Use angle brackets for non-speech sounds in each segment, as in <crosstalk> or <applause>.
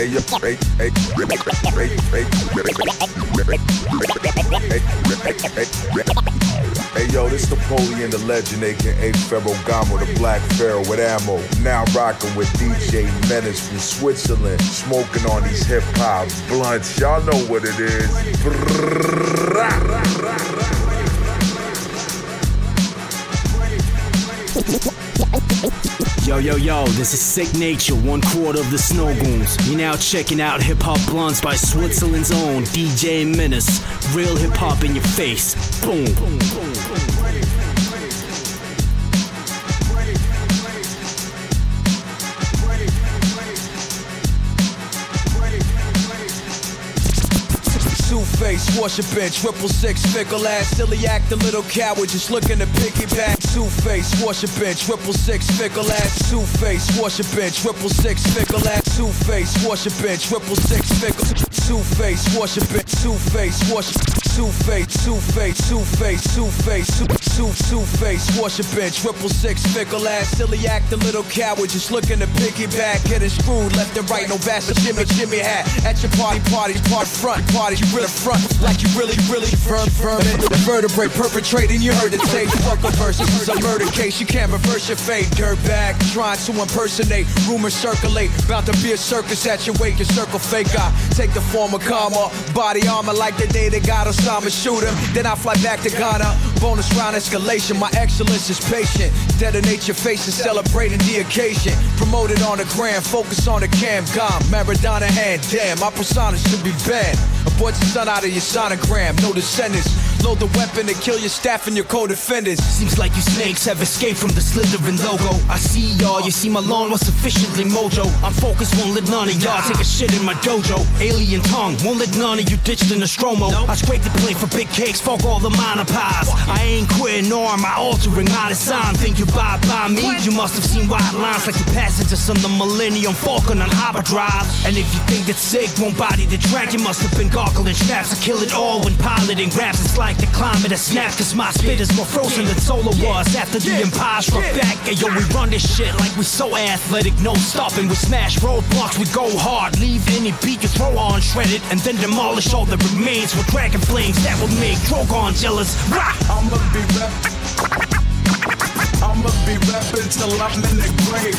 Hey, yo, this Napoleon Da Legend, aka Pharaoh Gamo, the Black Pharaoh with ammo. Now rocking with DJ Menas from Switzerland, smoking on these hip hop blunts. Y'all know what it is. Yo, yo, yo, this is Sicknature, one quarter of the Snowgoons. You're now checking out Hip Hop Bluntz by Switzerland's own DJ Menas. Real hip hop in your face. Boom. boom, boom, bench, triple six, fickle ass, silly act, a little coward, just looking to piggyback. Two face, bench, triple six, fickle ass, two face, bench, triple six, fickle ass, two face, bench, triple six, fickle, two face, bench, two face, wash, two face, two face, two face, two face, two two two face, wash a bench, triple six, fickle ass, silly act, a little coward, just looking to piggyback, getting screwed left and right, no vast Jimmy Jimmy hat at your party, party, part front, party, you really front like you really, really firm, it. The vertebrae perpetrating, you heard it say. Fuck a this is a murder case. You can't reverse your fate. Dirtbag, trying to impersonate. Rumors circulate, bout to be a circus at your wake. Your circle fake. I take the form of karma, body armor like the day they got Osama. Shoot him, then I fly back to Ghana. Bonus round escalation, my excellence is patient. Detonate your face and celebrating the occasion. Promoted on the gram, focus on the cam. Gone, Maradona hand, damn, my persona should be banned. Abort the sun out of your sonogram, no descendants. Load the weapon to kill your staff and your co-defendants. Seems like you snakes have escaped from the Slytherin logo. I see y'all, you see my lawn was sufficiently mojo. I'm focused, won't let none of y'all take a shit in my dojo. Alien tongue, won't let none of you ditched in the stromo. I scrape the plate for big cakes, fuck all the minor pies. I ain't quitting, nor am I altering my design. Think you buy by me? You must have seen white lines like the passengers on the Millennium Falcon on hyperdrive. And if you think it's sick, won't body the track, you must have been gargling snaps. I kill it all when piloting raps. It's like the climate has snapped, cause my spit is more frozen than solar was after the empire struck back. And yo, we run this shit like we so athletic, no stopping. We smash roadblocks, we go hard, leave any beat you throw on shredded, and then demolish all that remains with dragon flames that will make Drogon jealous. Rah! I'ma be rap. I'ma be rapping till I'm in the grave.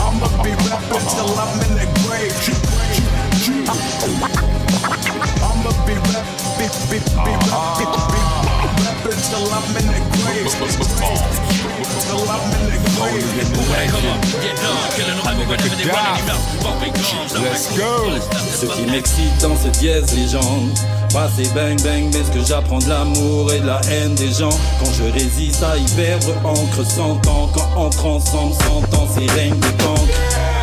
I'ma be rapping till I'm in the grave. I'ma be rap, be, be, be, rap, be, be, rapping till I'm in the grave. Ce qui m'excite dans cette dièse légende Passer bang bang mais ce que j'apprends de l'amour et de la haine des gens. Quand je résiste à y perdre encre cent ans Quand entre ensemble cent ans c'est règne des cancres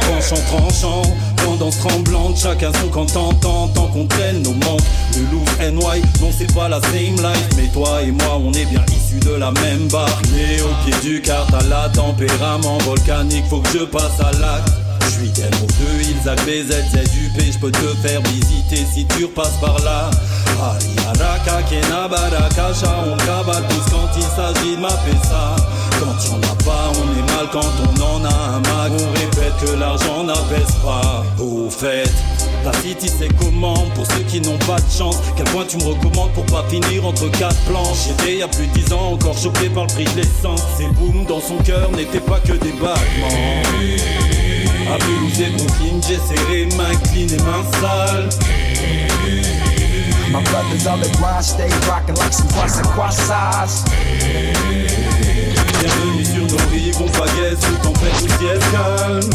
Tranchant tranchant Tendance tremblante, chacun son camp tentant Tant qu'on traîne nos manques. Le loup NY, non c'est pas la same life Mais toi et moi on est bien issus de la même barre Né au pied du la tempérament volcanique Faut que je passe à l'acte je suis MO2, Isaac, BZ, ZUP, je peux te faire visiter si tu repasses par là. Ariaraka, Kenabaraka, on cabale tous quand il s'agit de mapper ça. Quand il en a pas, on est mal quand on en a un mag. On répète que l'argent n'apaise pas. Au fait, ta city c'est comment pour ceux qui n'ont pas de chance Quel point tu me recommandes pour pas finir entre quatre planches J'étais il y a plus de dix ans encore choqué par le prix de l'essence Ces boum dans son cœur n'étaient pas que des battements à Mulhouse et Brooklyn, j'ai serré main clean et main sale. My brothers on the grind, stay rocking like some croissant croissants. Bienvenue sur nos rives, on pagaie sous tempête ou ciel calme.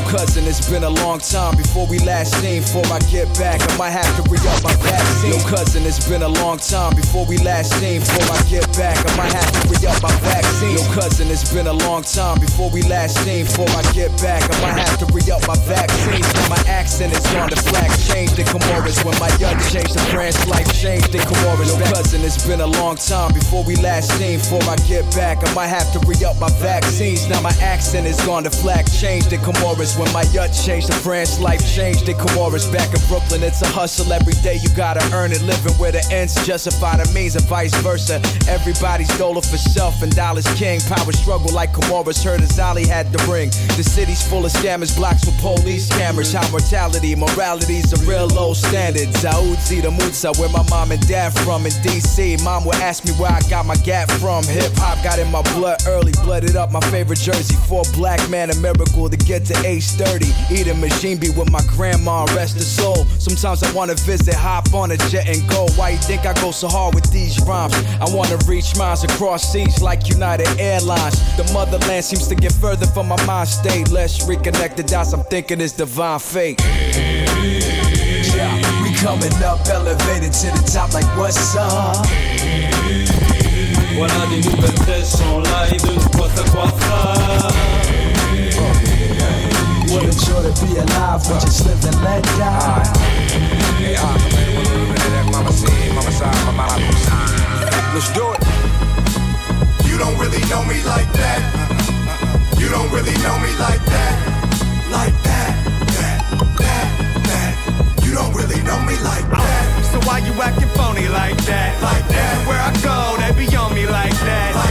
Yo, cousin, it's been a long time before we last seen. Before I get back, I might have to re up my vaccine. Yo, cousin, it's been a long time before we last seen. Before I get back, I might have to re up my vaccine. Yo, cousin, it's been a long time before we last seen. Before I get back, I might have to re up my vaccine. Now my accent is on the flag, changed in Comoros. When my young changed, the French life changed in Comoros. Yo, cousin, it's been a long time before we last seen. Before I get back, I might have to re up my vaccines. Now my accent is on the flag, changed in Comoros. When my yut changed, the branch life changed in Comoros. Back in Brooklyn, it's a hustle every day. You gotta earn it. Living where the ends justify the means and vice versa. Everybody's dollar for self and dollars king. Power struggle like Comoros. Heard Azali had the ring. The city's full of scammers, blocks with police cameras. High mortality, morality's a real low standard. Zaudzi the Mutsa, where my mom and dad from in DC. Mom would ask me where I got my gap from. Hip hop got in my blood early, blooded up my favorite jersey. For a black man, a miracle to get to 30. Eat a machine be with my grandma, rest the soul. Sometimes I wanna visit, hop on a jet and go. Why you think I go so hard with these rhymes? I wanna reach miles across seas like United Airlines. The motherland seems to get further from my mind state. Let's reconnect the dots, I'm thinking it's divine fate. Yeah, we coming up, elevated to the top like what's up? Voilà des nouvelles fraîches en live, de quoi ça croissera. What a joy to be alive, we just live and let die. Hey, man, what little bit of that mama side, mama side, mama side. Let's do it. You don't really know me like that. You don't really know me like that. Like that, that, that, that. You don't really know me like that. So why you acting phony like that? Like that. Everywhere I go, they be on me like that. Like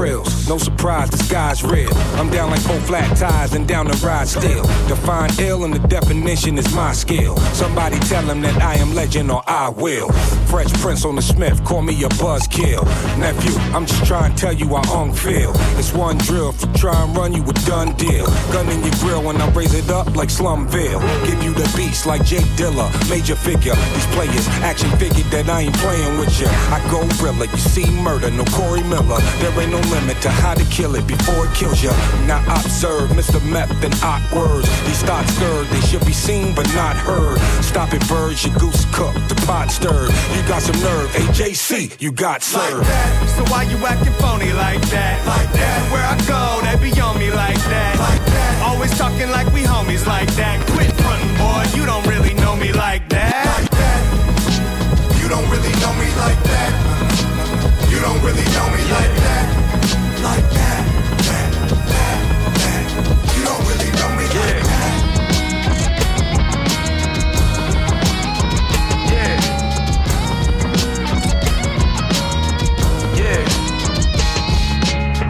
that. No surprise, the sky's red. I'm down like four flat tires and down the ride still. Define ill and the definition is my skill. Somebody tell him that I am legend or I will. Fresh Prince on the Smith, call me a buzzkill. Nephew, I'm just trying to tell you how ung feel. It's one drill, if you try and run, you a done deal. Gun in your grill when I raise it up like Slumville. Give you the beast like J Dilla, major figure. These players, action figure that I ain't playing with ya. I go gorilla, you see murder, no Corey Miller. There ain't no limit to how to kill it before it kills ya. Now observe Mr. Meth and awkward. These thoughts stirred, they should be seen but not heard. Stop it, birds, your goose cooked, the pot stirred. You got some nerve, AJC, you got Like that. So why you acting phony like that? Like that. where I go, they be on me like that. Like that. Always talking like we homies like that. Quit frontin', boy, you don't really know me like that. Like that. You don't really know me like that. You don't really know me like that. Like that, that, that, that. You don't really know me like that. Yeah. Yeah.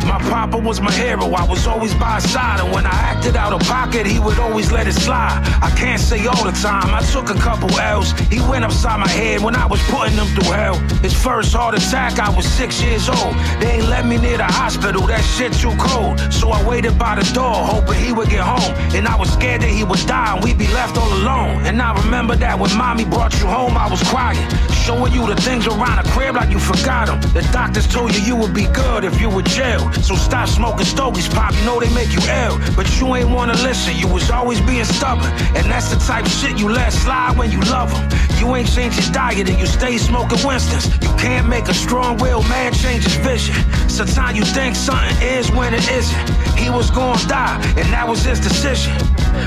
My papa was my hero. I was always by his side. And when I acted out of pocket, he would always let it slide. I can't say all the time. I took a couple L's. He went upside my head when I was putting him through hell. His first heart attack, I was six years old. They ain't let me near the hospital. That shit too cold. So I waited by the door, hoping he would get home. And I was scared that he would die and we'd be left all alone. And I remember that when mommy brought you home, I was crying. Showing you the things around the crib like you forgot them. The doctors told you you would be good if you were jail. So stop smoking stogies, pop. You know they make you ill. But you ain't wanna listen. You was always being stubborn. And that's the type of shit you let slide when you love them. You ain't changed your diet and you stay smoking Winston's. You can't make a strong willed man change his vision. Sometimes you think something is when it isn't. He was gonna die, and that was his decision.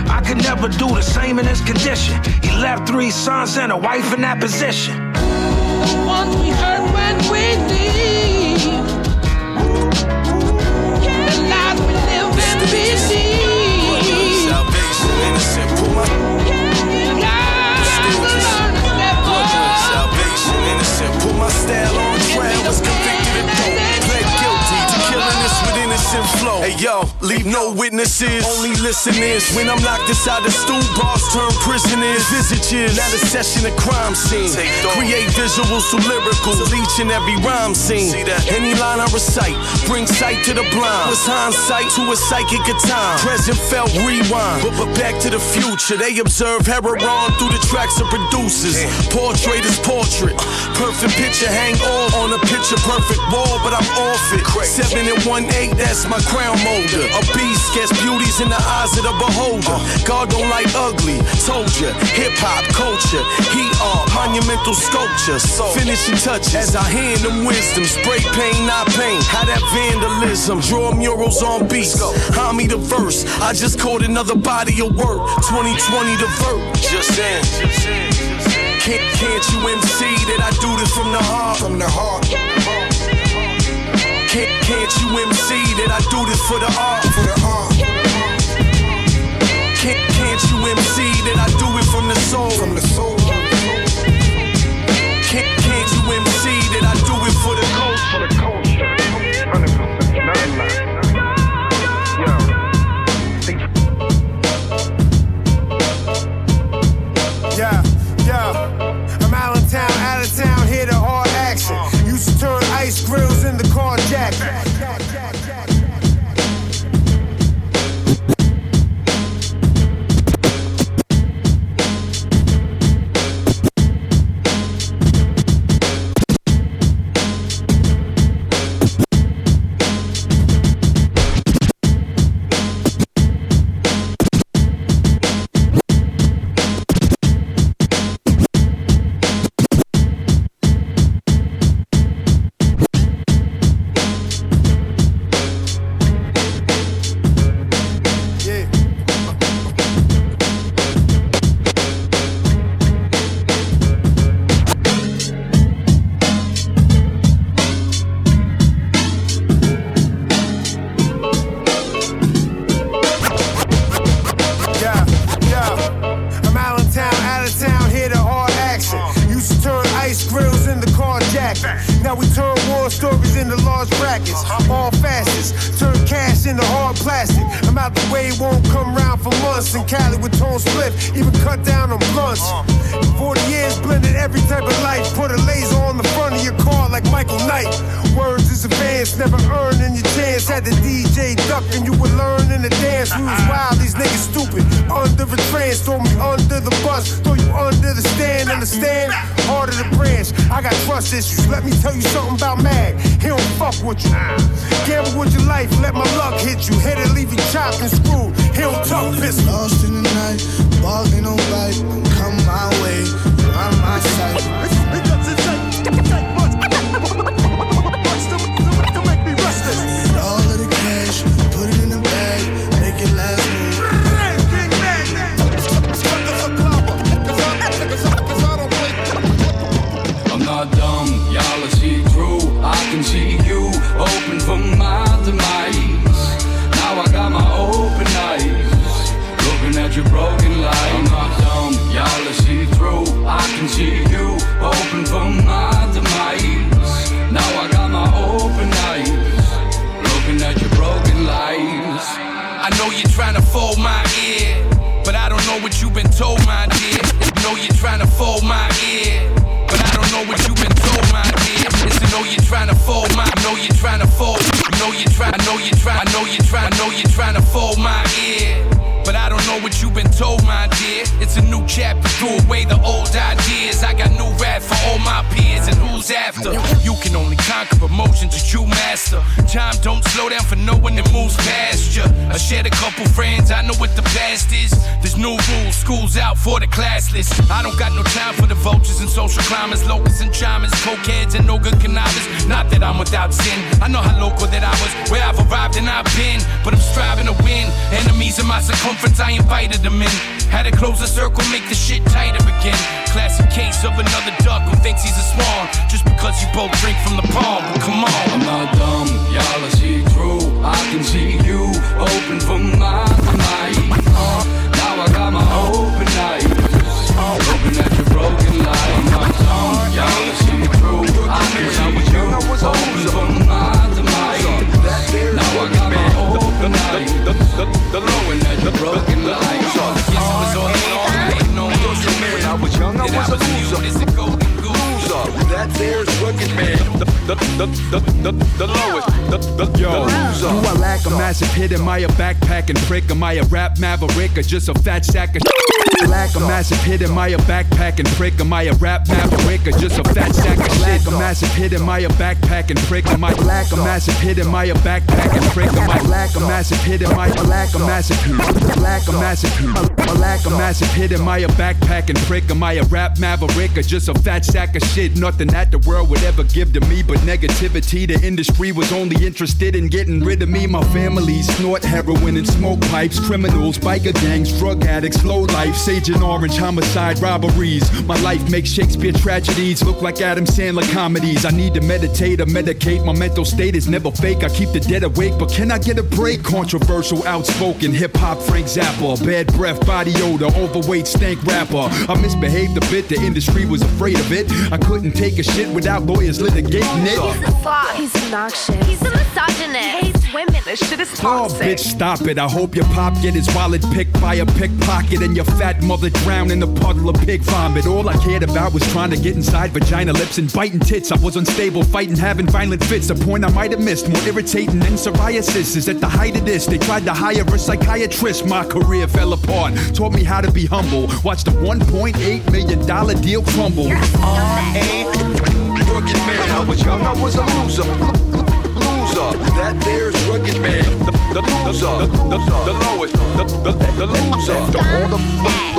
I could never do the same in his condition. He left three sons and a wife in that position. Style on trial. Was convicted innocent flow. Hey yo, leave no witnesses, only listeners. When I'm locked inside the stool, bars turn prisoners. Visages, not a session of crime scene. Create visuals so lyrical, each and every rhyme scene. Any line I recite, bring sight to the blind. Was hindsight to a psychic of time. Present felt rewind, but, but back to the future. They observe heroin through the tracks of producers. Portrait is portrait. Perfect picture hang all on a picture perfect wall, but I'm off it. Seven and one eight, that's my crown molder. A beast gets beauties in the eyes of the beholder. God don't like ugly. Told ya, hip hop culture, he art, monumental sculptures. Finishing touches, as I hand them wisdom. Spray paint, not paint. How that vandalism. Draw murals on beats. Hand me the verse. I just caught another body of work. 2020 the verse. Just in. Can't, can't you MC that I do this from the heart? From the heart. Can't, can't you MC that I do this for the art? For the uh? art. Can't, can't you MC that I do it from the soul? From the soul. Can't, can't you MC that I do it for the culture? For the culture. You try, I know you try, I know you're trying, I know you're trying to fold my ear. Know what you've been told, my dear. It's a new chapter, throw away the old ideas. I got new rap for all my peers, and who's after? You can only conquer emotions that you master. Time don't slow down for no one that moves past you. I shared a couple friends, I know what the past is. There's new rules, school's out for the classless. I don't got no time for the vultures and social climbers, locusts and chimers, cokeheads and no good connivers. Not that I'm without sin. I know how local that I was, where I've arrived and I've been. But I'm striving to win. Enemies in my circumference, I invited them in. Had to close the circle, make the shit tighter again. Classic case of another duck who thinks he's a swan just because you both drink from the palm. But come on. I'm not dumb, y'all are see through. I can see you open for my demise. Uh, now I got my open eyes, looking at your broken life. I'm not dumb, y'all are see through. I can see you open for my demise. Now I got my open eyes, looking at your broken Loser. That there's man. The, the, the, the, the, the lowest. The, the, Yo, the loser. do I lack a massive hit? Am I a backpacking prick? Am I a rap maverick or just a fat sack of lack a massive hit? Am I a backpacking prick? Am I a rap maverick or just a fat sack of shit? A massive hit? Am I a backpacking prick? Am I lack a massive hit? Am I a backpacking prick? Am I lack a massive hit? Am I lack a massive hit? Lack a massive hit? A lack a massive hit? Am I a backpacking prick? Am I a rap maverick or just a fat sack of shit? Nothing that the world would ever give to me but negativity. The industry was only interested in getting rid of me. My family snort heroin and smoke pipes. Criminals, biker gangs, drug addicts, low life, Agent Orange, homicide, robberies. My life makes Shakespeare tragedies look like Adam Sandler comedies. I need to meditate or medicate. My mental state is never fake. I keep the dead awake, but can I get a break? Controversial, outspoken, hip hop, Frank Zappa. Bad breath, body odor, overweight, stank rapper. I misbehaved a bit, the industry was afraid of it. I couldn't take a shit without lawyers litigating it. He's a thought. He's obnoxious. He's a misogynist. Women. This shit is Oh, bitch, stop it. I hope your pop get his wallet picked by a pickpocket and your fat mother drown in a puddle of pig vomit. All I cared about was trying to get inside vagina lips and biting tits. I was unstable, fighting, having violent fits. A point I might have missed. More irritating than psoriasis is at the height of this. They tried to hire a psychiatrist. My career fell apart. Taught me how to be humble. Watch the 1.8 million dollar deal crumble. Ain't man. I was young, I was a loser. Loser. That there's rugged man. The, the loser. The, the, the lowest. The, the, the loser. The, all the,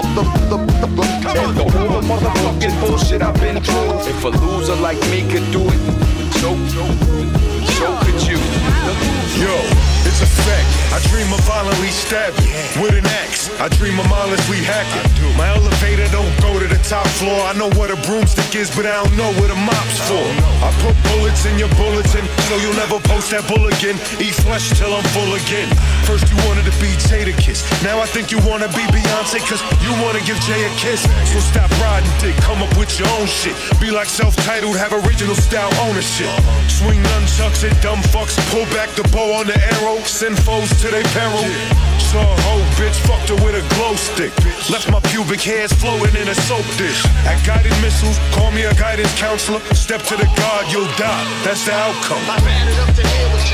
the, the, the, the, the, the whole motherfucking bullshit I've been through. If a loser like me could do it, so, so could you. Yo, I dream of violently stabbing with an axe. I dream of mindlessly hacking. My elevator don't go to the top floor. I know what a broomstick is, but I don't know what a mop's for. I put bullets in your bulletin, so you'll never post that bull again. Eat flesh till I'm full again. First you wanted to be Jadakiss, now I think you wanna be Beyonce, cause you wanna give Jay a kiss. So stop riding dick, come up with your own shit. Be like Celph Titled, have original style ownership. Swing nunchucks at dumb fucks, pull back the bow on the arrow, send foes to their peril. Saw a hoe bitch, fucked her with a glow stick. Left my pubic hairs floating in a soap dish. At guided missiles, call me a guidance counselor. Step to the guard, you'll die. That's the outcome. I ran it up to here with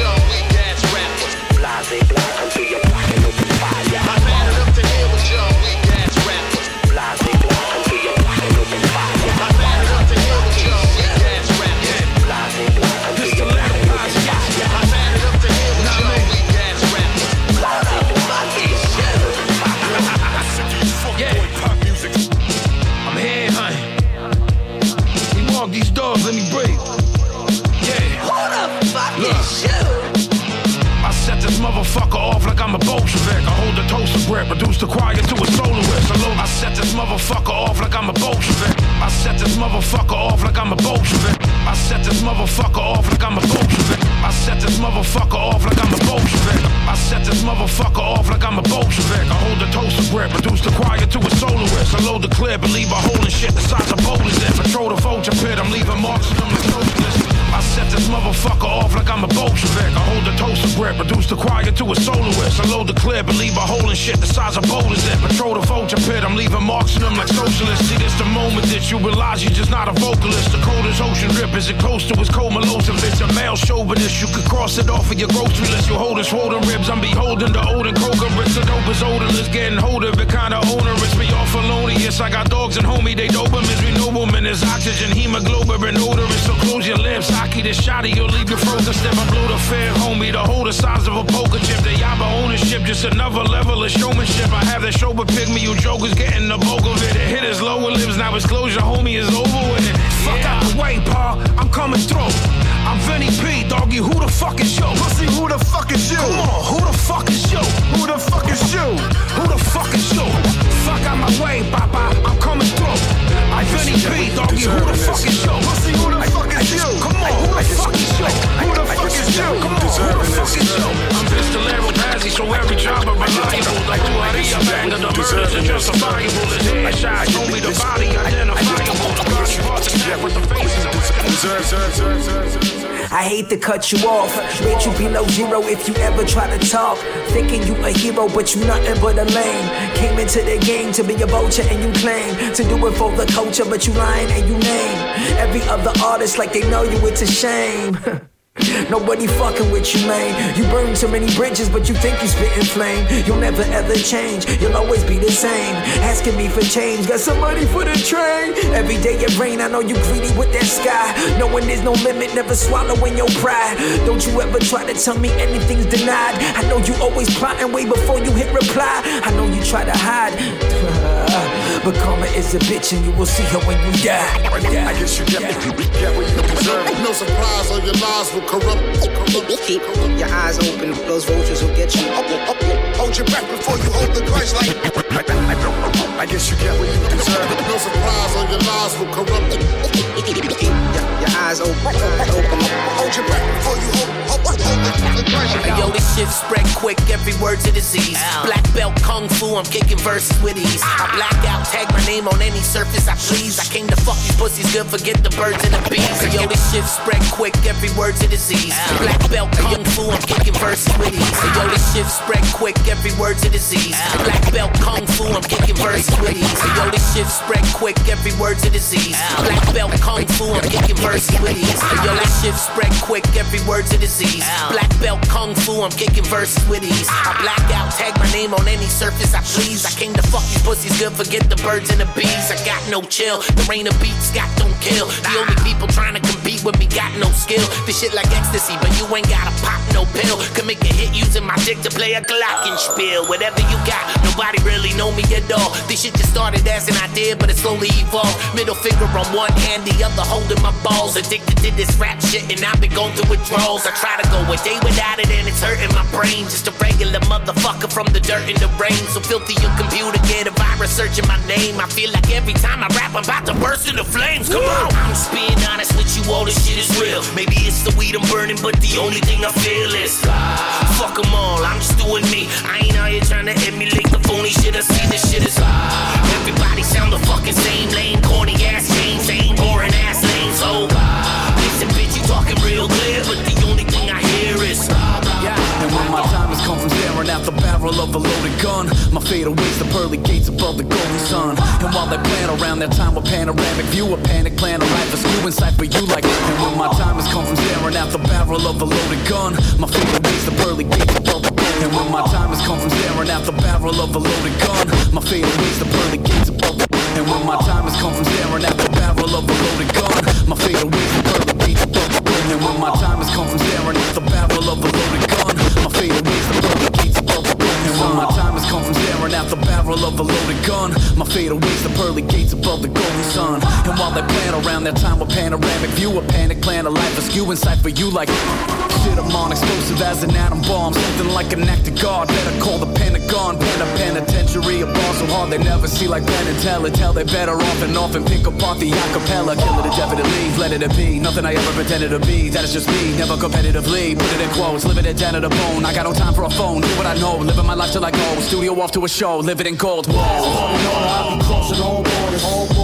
I hate to cut you off, rate you below zero if you ever try to talk. Thinking you a hero, but you nothing but a lame. Came into the game to be a vulture and you claim to do it for the culture, but you lying and you name every other artist like they know you. It's a shame. <laughs> Nobody fucking with you, man. You burn too many bridges, but you think you spitting flame. You'll never ever change. You'll always be the same. Asking me for change, got some money for the train. Every day it rain, I know you greedy with that sky. Knowing there's no limit, never swallowing your pride. Don't you ever try to tell me anything's denied. I know you always plotting way before you hit reply. I know you try to hide. <laughs> But karma is a bitch and you will see her when you die. I guess you get, get what you deserve. No surprise on your lies will corrupt. Keep your eyes open, those vultures will get you. Hold your breath before you hold the grudge like. I guess you get what you deserve. No surprise on your lies will corrupt. Keep your, your eyes open, open. Hold your breath before you hold, hold, hold the, the grudge. Hey, yo, this shit spread quick, every word's a disease. Black belt kung fu, I'm kicking verses with ease. I ah. black out, tag my name on any surface I please. I came to fuck these pussies good, forget the birds and the bees. Hey, yo, this shit spread quick, every word's a disease. Black belt kung fu, I'm kicking verses with ease. Yo, this shit spread quick, every word's a disease. Black belt kung fu, I'm kicking verses with ease. Yo, this shit spread quick, every word's a disease. Black belt kung fu, I'm kicking verses with ease. Yo, this shit spread quick, every word's a disease. Black belt kung fu, I'm kicking verses with ease. I black out, tag my name on any surface I please. I came to fuck these pussies good, forget the birds and the bees. I got no chill, the rain of beats got don't kill. The only people trying to compete with me got no skill. This shit like ecstasy, but you ain't gotta pop no pill. Can make a hit using my dick to play a glockenspiel. Whatever you got, nobody really know me at all. This shit just started as an idea, but it slowly evolved. Middle finger on one hand, the other holding my balls. Addicted to this rap shit, and I've been going through withdrawals. I try to go a day without it, and it's hurting my brain. Just a regular motherfucker from the dirt and the rain. So filthy your computer, get a virus searching my name. I feel like every time I rap, I'm about to burst into flames. Come on, I'm just being honest with you, all this shit is real. Maybe it's the weed I'm burning, but the only thing I feel is fuck them all. I'm just doing me. I ain't out here trying to emulate the phony shit. I see this shit is everybody sound the fucking same lane, corny of a loaded gun, my fate awaits the pearly gates above the golden sun. And while they plan around that time with panoramic view, a panic plan, a life askew inside for you like. And when my time has come from staring out the barrel of a loaded gun, my fate awaits the pearly gates above the golden And when my time has come from staring out the barrel of a loaded gun, my fate awaits the pearly gates above the And when my time has come from staring out the barrel of a loaded gun, my fate awaits the pearly gates above the And when my time has come from staring out the barrel of a loaded gun, my fate awaits the pearly And when my time has come from staring out the barrel of a loaded gun, my fate awaits the pearly gates above the golden sun. And while they plan around that time with panoramic view, a panic plan, a life askew inside for you like shit. I'm on explosive as an atom bomb, something like an act of God. Better call the Pentagon, pen a penitentiary, a ball so hard they never see like Penn and Teller. Tell they better off and off and pick apart the acapella. Kill it indefinitely, let it be. Nothing I ever pretended to be. That is just me, never competitively. Put it in quotes, live it ten to the bone. I got no time for a phone, do what I know, living my life till I go. Studio off to a show, live it in gold. Whoa. I'll be crossing all borders, all borders.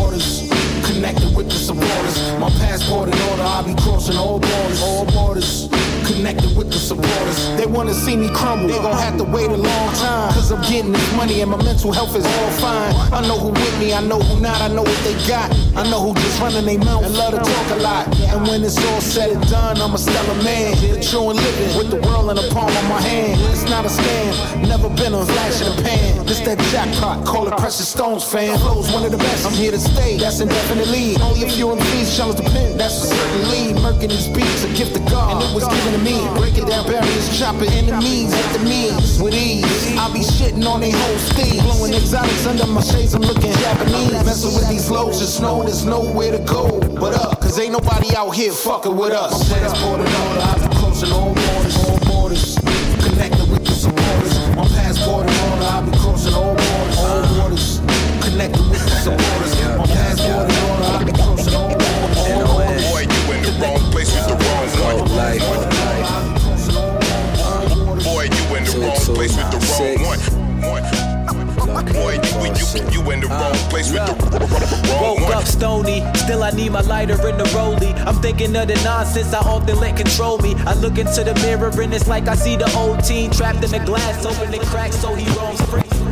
Connected with the supporters. My passport in order, I'll be crossing all borders, all borders. Connected with the supporters. They wanna see me crumble. They gon' have to wait a long time. Cause I'm getting this money and my mental health is all fine. I know who with me, I know who not, I know what they got. I know who just running their mouth and love to talk a lot. And when it's all said and done, I'm a stellar man. The true and living with the world in the palm of my hand. It's not a scam, never been a flash in the pan. That jackpot, call it Precious Stones fan. Flow's one of the best, I'm here to stay, that's indefinitely. Only a few MCs challenge the pen, that's a certain lead. Murking these beats, a gift of God, and it was given to me. Breaking down barriers, chopping enemies at the knees with ease. I be shitting on they whole steeds. Blowing exotics under my shades, I'm looking Japanese. Messing with these flows, just know there's nowhere to go but up. Cause ain't nobody out here fucking with us. My passport in order, I've been crossing all borders, all borders. Connected with the supporters. My in order, I've been crossing all borders, borders. Boy, you in the wrong place with the wrong one. Boy, you in the wrong place with the wrong one. Boy, you, you, you in the wrong place with the wrong Woke up stony, still I need my lighter in the rollie. I'm thinking of the nonsense I often let control me. I look into the mirror and it's like I see the old teen trapped in the glass, opening cracks so he roams free.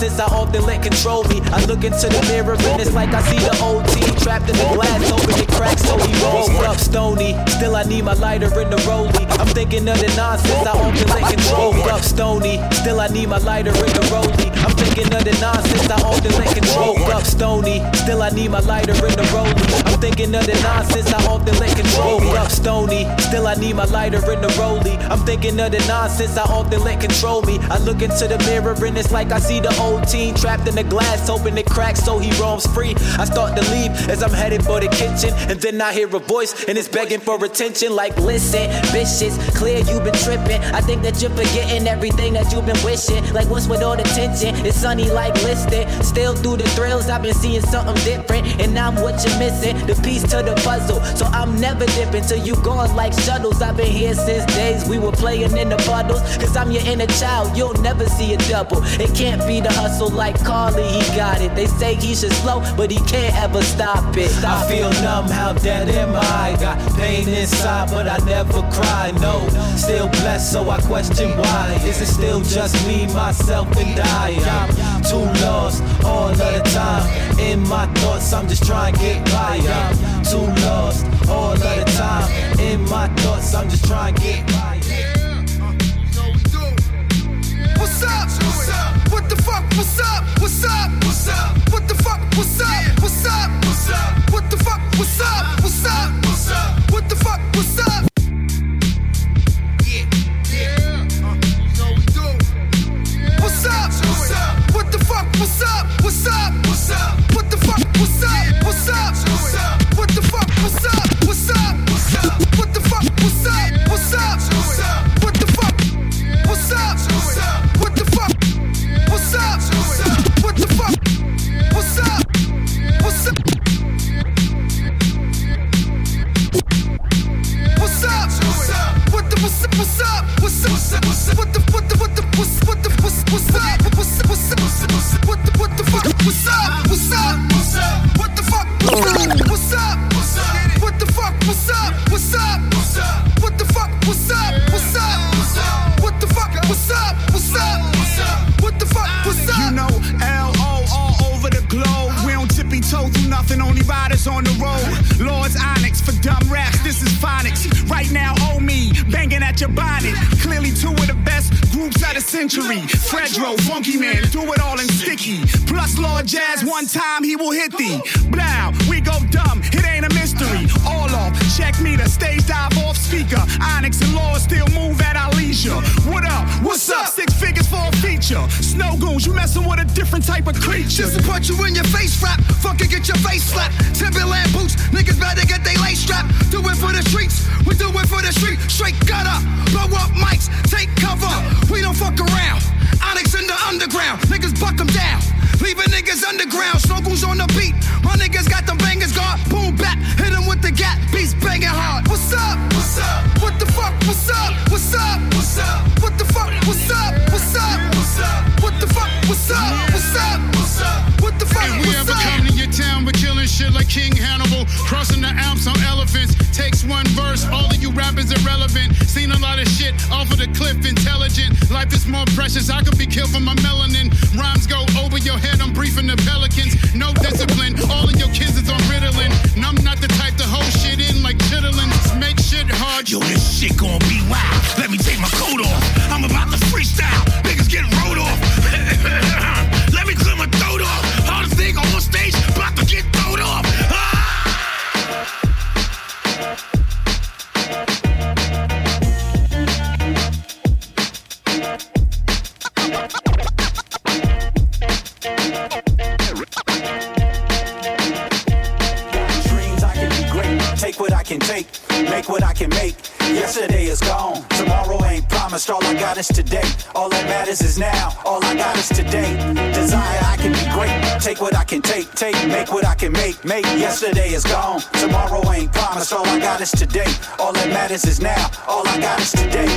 The nonsense I often let control me. I look into the mirror and it's like I see the old team trapped in the glass, open it cracks so he rolls up stony. Still I need my lighter in the rollie. I'm thinking of the nonsense I often let control me. Up stony, still I need my lighter in the rollie. I'm thinking of the nonsense I often let control. Up stony, still I need my lighter in the rollie. I'm thinking of the nonsense I often let control. Up stony, still I need my lighter in the rollie. I'm thinking of the nonsense I often let control me. I look into the mirror and it's like I see the old teen trapped in the glass, hoping it cracks so he roams free. I start to leave as I'm headed for the kitchen, and then I hear a voice and it's begging for attention. Like, listen, bitches, clear you've been tripping. I think that you're forgetting everything that you've been wishing. Like, what's with all the tension? It's sunny like listed. Still through the thrills, I've been seeing something different, and I'm what you're missing. The piece to the puzzle, so I'm never dipping till you gone like shuttles. I've been here since days we were playing in the puddles. Cause I'm your inner child, you'll never see a double. It can't be the hustle like Carly, he got it. They say he should slow, but he can't ever stop it. I feel numb, how dead am I? Got pain inside, but I never cry. No, still blessed, so I question why. Is it still just me, myself, and I? I'm too lost all of the time. In my thoughts, I'm just trying to get by. I'm too lost all of the time. In my thoughts, I'm just trying to get by. What's up? What's up? What the fuck? What's up? What's up? What's up? What the fuck? What's up? What's up? What's up? What the fuck? What's up? What's up? What's up? What the fuck? What's up? Yeah, yeah. Uh. What's up? What's up? What the fuck? What's up? What's up? What's up? At your bonnet. Clearly two of the best groups of the century. Fredro, Funky Man, do it all in sticky. Plus Lord Jazz, one time he will hit thee. Blow, we go dumb, it ain't a mystery. All off, check me the stage dive off speaker. Onyx and Law still move at our leisure. What up? What's up? Six figures for a feature. Snowgoons, you messing with a different type of creature. Just to punch you in your face rap, fucking get your face slapped. Timberland boots, niggas better get they lace strapped. Do it for the streets, we do it for the street. Straight gutter, blow up mics, take cover. We don't fuck around. Onyx in the underground, niggas buck them down. Leaving niggas underground, snuggles on the beat. My niggas got them bangers guard, boom back, hit them with the gap, banging hard. What's up? What's up? What the fuck? What's up? What's up? What's up? What the fuck? What's up? What's up? What's up? What the fuck? What's up? What's up? What's up? What the fuck? What's up? Town, we're killing shit like King Hannibal. Crossing the Alps on elephants. Takes one verse, all of you rappers irrelevant. Seen a lot of shit off of the cliff, intelligent. Life is more precious, I could be killed for my melanin. Rhymes go over your head, I'm briefing the pelicans. No discipline, all of your kids is on Ritalin. And I'm not the type to hold shit in like chitlins. Make shit hard. Yo, this shit gon' be wild. Let me take my coat off. I'm about to freestyle. Can take, make what I can make. Yesterday is gone, tomorrow ain't promised. All I got is today. All that matters is now. All I got is today. Desire I can be great, take what I can take, take, make what I can make, make. Yesterday is gone, tomorrow ain't promised. All I got is today. All that matters is now. All I got is today.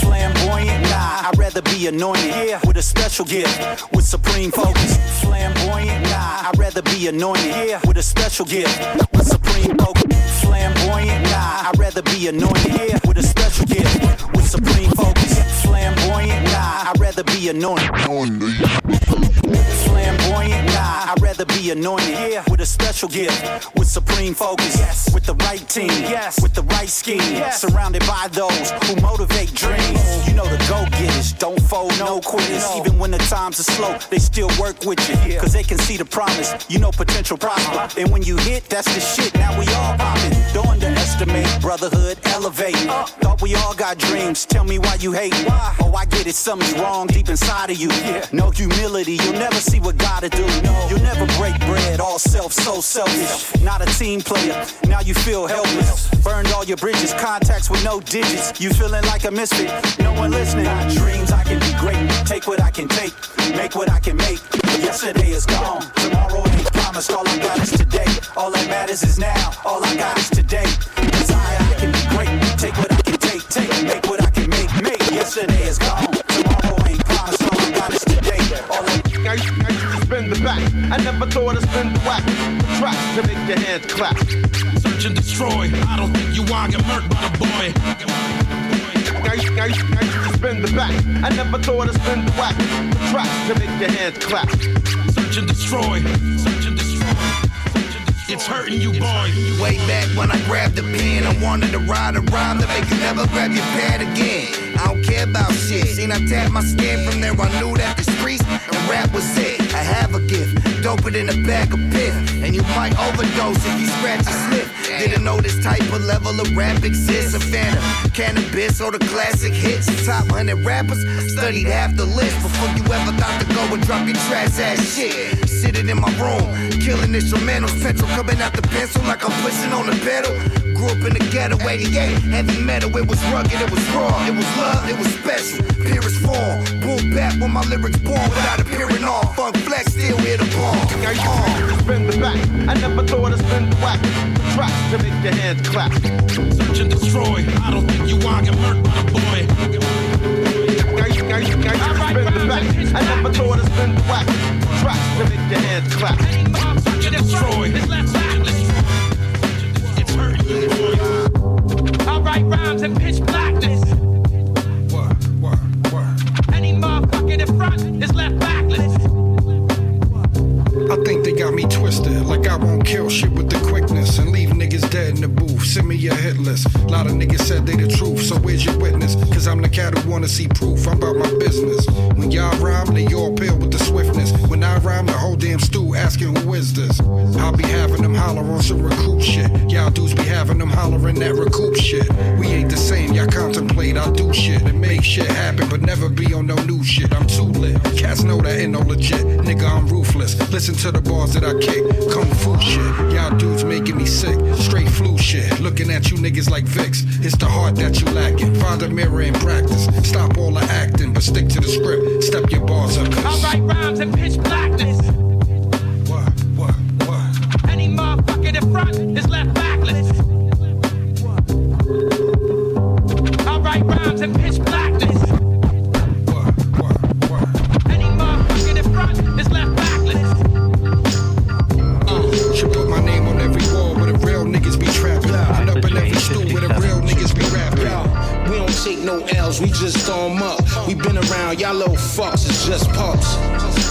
Flamboyant, nah, I'd rather be anointed yeah, with a special gift, with supreme focus. Flamboyant, nah, I'd rather be anointed yeah, with a special gift, with supreme focus. Flamboyant, nah, I'd rather be anointed yeah, with a special gift, with supreme focus. Flamboyant, nah, I'd rather be anointed. Flamboyant, nah, I'd rather be anointed yeah, with a special gift, with supreme focus, yes, with the right team, yes, with the right scheme, yes, surrounded by those who motivate dreams. Oh. You know the go-getters, don't fold, no quitters. Even when the times are slow, they still work with you, cause they can see the promise. You know potential prosper, uh-huh. and when you hit, that's the shit. Now we all popping. Don't underestimate brotherhood, elevate. Uh. Thought we all got dreams. Tell me why you hate. Why? Oh, I get it. Something's wrong deep inside of you. Yeah. No humility. You'll never see what God'll do. You'll never break bread. All self, so selfish. Not a team player. Now you feel helpless. Burned all your bridges. Contacts with no digits. You feeling like a misfit. No one listening. Got dreams. I can be great. Take what I can take. Make what I can make. Yesterday is gone. Tomorrow ain't promised. All I got is today. All that matters is now. All I got is today. Desire, I can be great. Take what I can take, take, make what I can make, make. Yesterday is gone. Tomorrow ain't promised. All I got is today. All I I used, I used to spin the back. I never thought I'd spin the whack. Tracks to make your hands clap. Search and destroy. I don't think you are get murked by the boy. I used, I, used, I used to spin the back. I never thought I'd spin the whack. Tracks to make your hands clap. Search and destroy. Search and destroy. It's hurting you, boy. Way back when I grabbed the pen, I wanted to write a rhyme that make you never grab your pad again. I don't care about shit. Seen I tap my skin from there, I knew that the streets and rap was it. I have a gift, doper than a bag of piff. And you might overdose if you scratch a sniff. Didn't know this type of level of rap exists. A fan of cannabis or the classic hits. Top 100 rappers studied half the list before you ever thought to go and drop your trash ass shit. Sitting in my room, killing instrumentals, petrol coming out the pencil like I'm pushing on the pedal. Grew up in the ghetto, 88, heavy metal, it was rugged, it was raw, it was love, it was special, purest form. Boom back when my lyrics born without appearing on. Funk flex, still hit a bomb. I used to spin the back. I never thought I'd spin the whack. Tracks to make your hands clap. Search and destroy. I don't think you are get murked by the boy. To spin the back. I never thought I'd spin the whack. Tracks to make your hands clap. Search and destroy. It's write rhymes in pitch blackness. Any motherfucker in front is left backless. I think they got me twisted. Like I won't kill shit with the quickness Send me your hit list. A lot of niggas said they the truth, so where's your witness? Cause I'm the cat who wanna see proof. I'm about my business. When y'all rhyme, they all pale with the swiftness. When I rhyme, the whole damn stew asking who is this? I'll be having them holler on some recruit shit. Y'all dudes be having them hollering that recoup shit. We ain't the same, y'all contemplate, I do shit and make shit happen, but never be on no new shit. I'm too lit. Cats know that ain't no legit. Nigga, I'm ruthless. Listen to the bars that I kick. Kung fu shit. Y'all dudes making me sick. Straight flu shit. Looking at you niggas like Vicks. It's the heart that you lacking. Find a mirror and practice. Stop all the acting, but stick to the script. Step your bars up. I write rhymes in pitch blackness. What, what, what? Any motherfucker in front is left backless. I write rhymes in pitch take no L's, we just 'em up. We been around, y'all little fucks is just pups.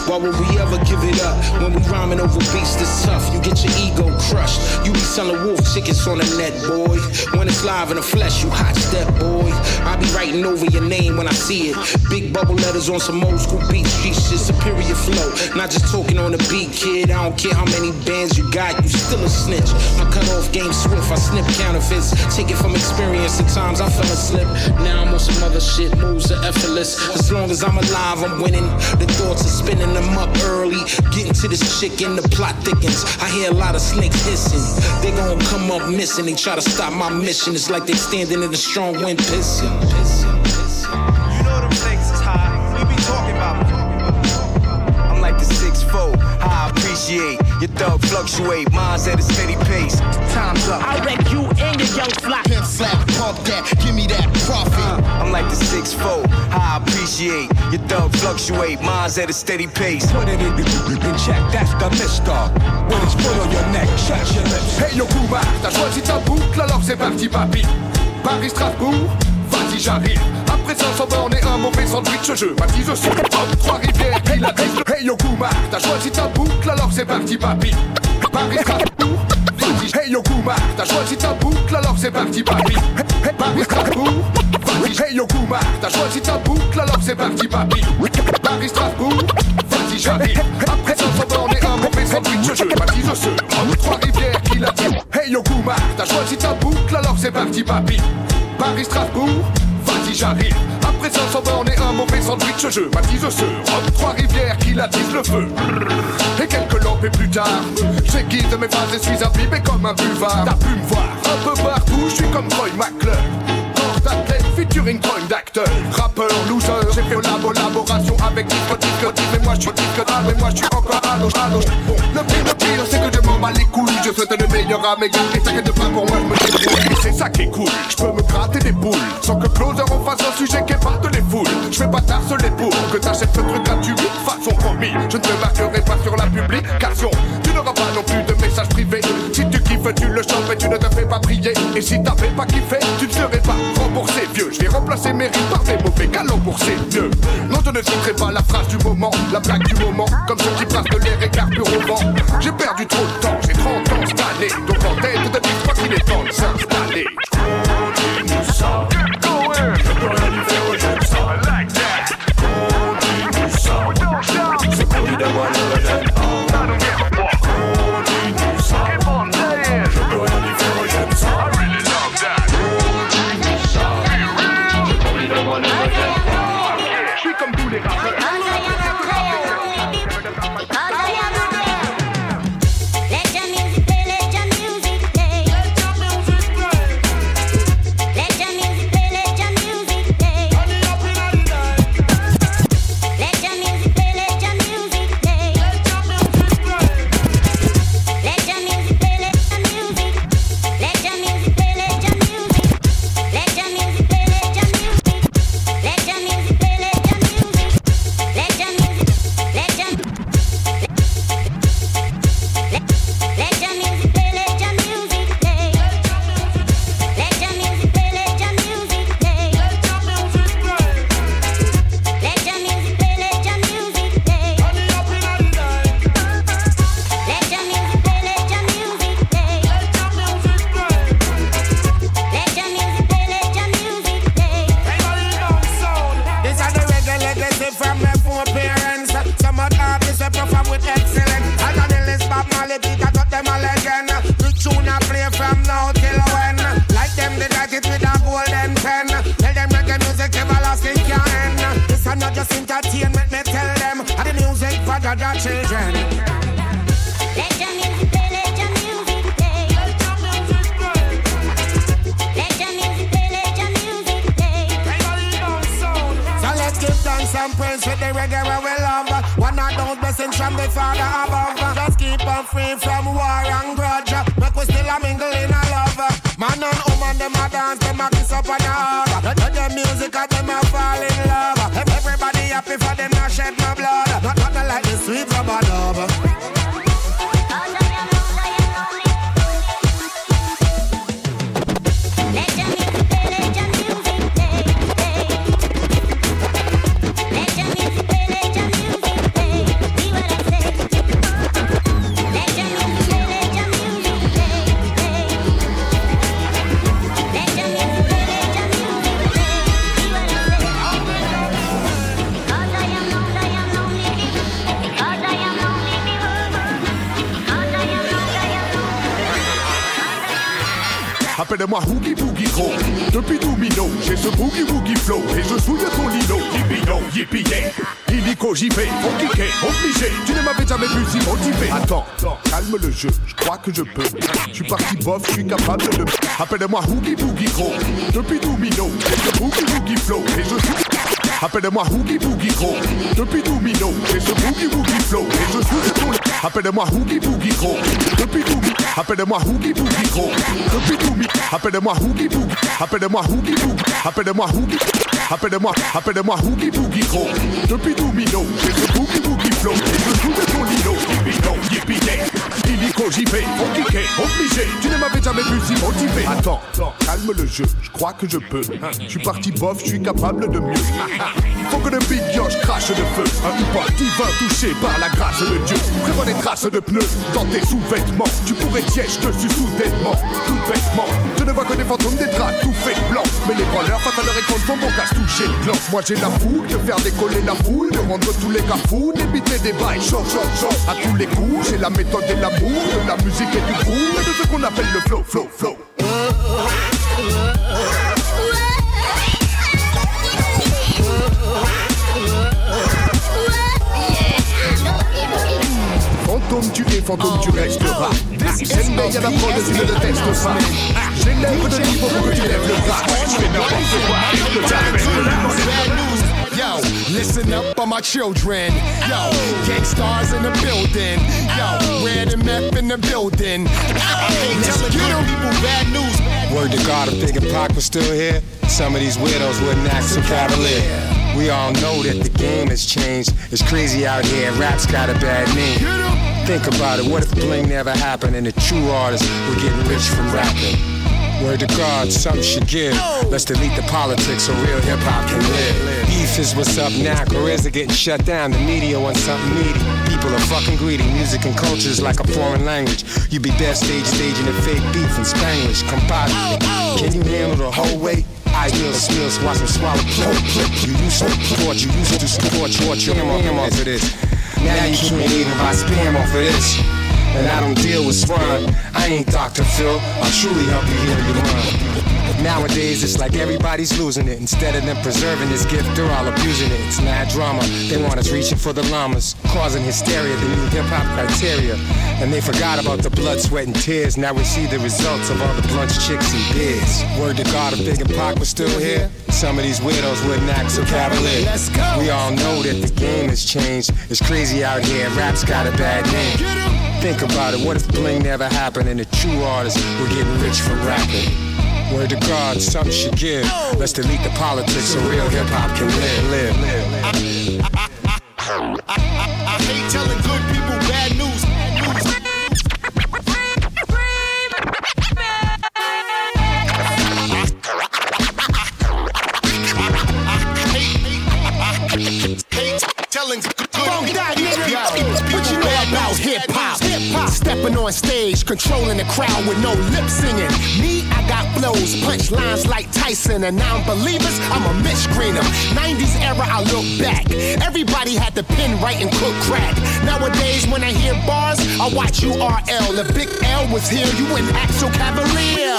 Why would we ever give it up when we rhyming over beats that's tough? You get your ego crushed. You be selling wolf tickets on the net, boy. When it's live in the flesh, you hot step, boy. I be writing over your name when I see it. Big bubble letters on some old school beat streets, just superior flow. Not just talking on the beat, kid. I don't care how many bands you got, you still a snitch. My cutoff game swift, I snip counterfeits. Take it from experience, sometimes I fell asleep. Now I'm on some other shit, moves are effortless. As long as I'm alive, I'm winning. The thoughts are spinning them up early. Getting to this chick and the plot thickens. I hear a lot of snakes hissing. They gon' come up missing. They try to stop my mission. It's like they standing in a strong wind pissing. You know them stakes is high. We be talking about I'm like the six four. I appreciate your thug fluctuate. Mine's at a steady pace. Time's up. I wreck you and your young fly. Pimp slap, pump that. Give me that profit. Uh. I'm like the six four. I appreciate your thug fluctuate. Mine's at a steady pace. Put it in, in check. That's the mister. When it's put on your neck, shut your lips. Hey yo Kuba, t'as choisi ta boucle alors c'est parti papi. Paris Strasbourg, vas-y j'arrive. Après 500 bornes et un mauvais sandwich, je baptise ce Hop, Trois-Rivières, il a dit Hey yo Kuma, t'as choisi ta boucle alors c'est parti papi. Paris Strasbourg. Hey yo Kuma, t'as choisi ta boucle alors c'est parti papi. Hey, Paris Strasbourg. Hey yo Kuma, t'as choisi ta boucle alors c'est parti papi. Paris Strasbourg, vas-y j'arrive. Après 500 bornes et un mauvais sandwich, je baptise ce Hop, Trois-Rivières, il a dit Hey yo Kuma, t'as choisi ta boucle alors c'est parti papi. Paris Strasbourg, j'arrive. Après 500 bornes et un mauvais sandwich, je baptise ce Hop, Trois-Rivières qui attise le feu. Et quelques lampes plus tard, j'aiguise mes phases et suis imbibé comme un buvard. T'as pu me voir un peu partout, je suis comme Troy McClure. Porte-athlète featuring point d'acteur. Rappeur, loser, j'ai fait la collaboration avec Disco Disco Disco. Mais moi je suis Ah, mais moi je suis encore à l'eau, à. Bon, le pire, le pire, c'est que je m'en bats les couilles. Je souhaite le meilleur à mes gars. Et t'inquiète pas pour moi, je me débrouille. C'est ça qui est cool. Je peux me gratter des boules sans que Closer en fasse un sujet qui parte les foules. Je fais pas tarceler pour que t'achètes ce truc gratuit. Façon promis, je ne te marquerai pas sur la publication. Tu n'auras pas non plus de messages privés. Si tu kiffes, tu le chopes et tu ne te fais pas prier. Et si t'avais pas kiffé, tu ne serais pas remboursé, vieux. Je vais remplacer mes rimes par des mauvais galons pour ces vieux. Non, je ne citerai pas la phrase du moment, la blague du moment, comme ceux qui brassent de l'air et carburent au vent. J'ai perdu trop de temps, j'ai 30 ans cette année. Donc en tête de dis toi qu'il est temps de s'installer. Continue. Let's give thanks and praise for the reggae where we love. One of those blessings from the Father above. Just keep us free from war and grudge. Make we still a mingle in a love. Man and woman, them a dance, them a kiss up on the heart. Let the music and them a fall j'y vais, compliqué, obligé. Tu ne m'avais jamais vu si motivé. Attends, calme le jeu, je crois que je peux. Je suis parti bof, je suis capable de. Appelle-moi Hoogie Boogie Gros. Depuis Domino, j'ai ce Boogie Woogie Flow. Et je suis. Appelle-moi Hoogie Boogie Gros. Depuis Domino, j'ai ce Boogie Woogie Flow. Et je suis. Appelle-moi Hoogie Boogie Gros. Depuis Domino. Appelle-moi Hoogie Boogie Gros. Depuis Domino. Appelle-moi Hoogie Boogie. Appelle-moi Hoogie Boogie. Appelle-moi Hoogie. Appelle-moi, appelle-moi Hoogie Boogie Gros. Depuis Domino, j'ai ce Boogie Boogie Flow. Et je joue de ton lino. Yippee yeah. Illico, j'y vais, compliqué, obligé. Tu ne m'avais jamais vu si motivé. Attends, calme le jeu, je crois que je peux. Je suis parti bof, je suis capable de mieux. <laughs> Faut que le big yosh crache de feu. Un hip-hop divin touché par la grâce de Dieu. Prévois des traces de pneus dans tes sous-vêtements. Tu pourrais tiège dessus soudainement, tout bêtement. Je ne vois que des fantômes, des draps tout. Mais les branleurs, face à leur écran, font bon casse toucher le gland. Moi j'ai la foule de faire décoller la foule, de rendre tous les gars fous, d'éviter des bails. Chaud, chaud, chaud. À tous les coups, j'ai la méthode et l'amour de la musique et du groove et de ce qu'on appelle le flow, flow, flow. Fantôme tu es, fantôme tu resteras. C'est le meilleur d'apprendre, tu ne le testes pas. J'élève le niveau pour que tu lèves le listen up, all my children. Yo, gangstars in the building. Yo, red and meth in the building. Get 'em. people bad news. Word to God, if Big and Pac was still here, some of these widows wouldn't act so cavalier. We all know that the game has changed. It's crazy out here, rap's got a bad name. Think about it, what if bling never happened and the true artists were getting rich from rapping? Word to God, some should give. Let's delete the politics so real hip hop can live. Beef is what's up now, careers are getting shut down. The media wants something meaty. People are fucking greedy. Music and culture is like a foreign language. You be best stage staging a fake beef in Spanish. Compadre, can you handle the whole weight? Ideals, skills, watch them swallow. You used to support, you used to support, support your ham off of this. Now you can't even buy spam off of this. And I don't deal with swine. I ain't Dr. Phil. I'll truly help you heal your mind. Nowadays, it's like everybody's losing it. Instead of them preserving this gift, they're all abusing it. It's mad drama. They want us reaching for the llamas, causing hysteria, the new hip hop criteria. And they forgot about the blood, sweat, and tears. Now we see the results of all the blunts, chicks, and beers. Word to God, if Big and Pac was still here, some of these widows wouldn't act so cavalier. Let's go. We all know that the game has changed. It's crazy out here, rap's got a bad name. Think about it, what if bling never happened and the true artists were getting rich from rapping? Word to God, something should give. Let's delete the politics so real hip hop can live. Controlling the crowd with no lip singing. Me, I got flows, punch lines like Tyson, and non-believers, I'm a Mitch Greener. 90s era, I look back. Everybody had the pen right and cook crack. Nowadays, when I hear bars, I watch URL. The big L was here, you act so cavalier.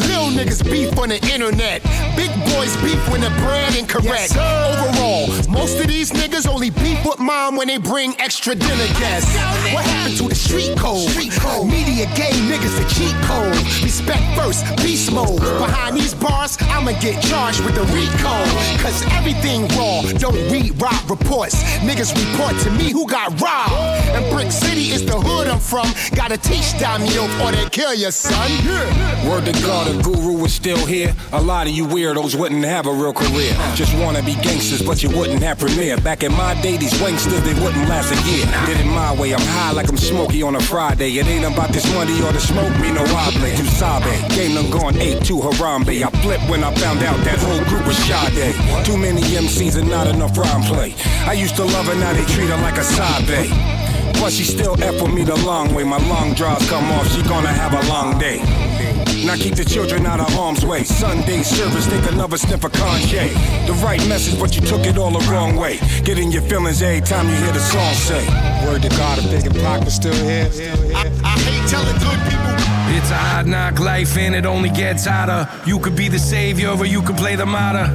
Little niggas beef on the internet. Big boys beef when the brand incorrect. Overall, most of these niggas only beef with mom when they bring extra dinner guests. What happened to the street code? Street code. Media gay niggas the cheat code. Respect first, beast mode. Behind these bars, I'ma get charged with the RICO. Cause everything raw, don't read rob reports. Niggas report to me who got robbed. And Brick City is the hood I'm from. Gotta teach them yo or they kill your son. Word to God, a guru is still here. A lot of you weirdos wouldn't have a real career. Just wanna be gangsters, but you wouldn't have premiere. Back in my day, these wanksters, they wouldn't last a year. Did it my way, I'm high like I'm smoky on a Friday. It ain't about this money or the smoke, me no oblate. You sabe, game done gone 8 to Harambe. I flipped when I found out that whole group was Sade. Too many MCs and not enough rhyme play. I used to love her, now they treat her like a sabe. But she still with me the long way. My long draws come off, she gonna have a long day. Now keep the children out of harm's way. Sunday service, take another sniff of Kanye. The right message, but you took it all the wrong way. Get in your feelings every time you hear the song say. Word to God, if Big and Pac was still here. I hate telling good people. It's a hard knock life and it only gets harder. You could be the savior or you could play the martyr.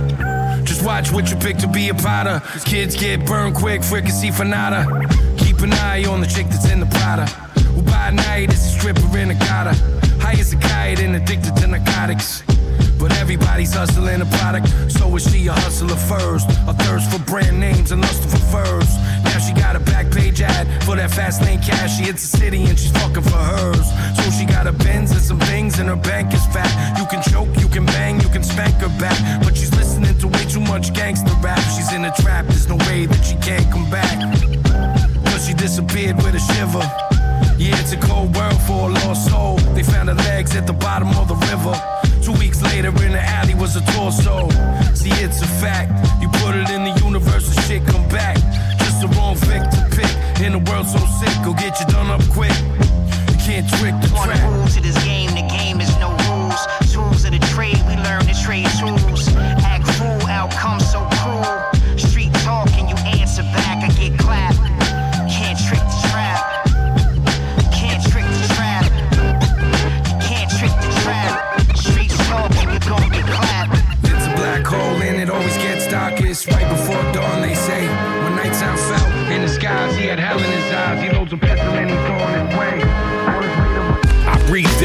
Just watch what you pick to be a potter. Kids get burned quick, fricassee for nada. Keep an eye on the chick that's in the Prada. Who by night is a stripper in a gutter. Addicted to narcotics. But everybody's hustling a product, so is she a hustler first? A thirst for brand names and lust for furs. Now she got a back page ad for that fast lane cash. She hits the city and she's fucking for hers. So she got a Benz and some things, and her bank is fat. You can choke, you can bang, you can spank her back. But she's listening to way too much gangster rap. She's in a trap, there's no way that she can't come back. Cause she disappeared with a shiver. Yeah, it's a cold world for a lost soul. They found her legs at the bottom of the river. Two weeks later, in the alley was a torso. See, it's a fact. You put it in the universe, and shit come back. Just the wrong victim to pick. In a world so sick, go get you done up quick. You can't trick the On the rules of this game, the game is no rules. Tools of the trade, we learn to trade tools. Act fool, outcome so cruel.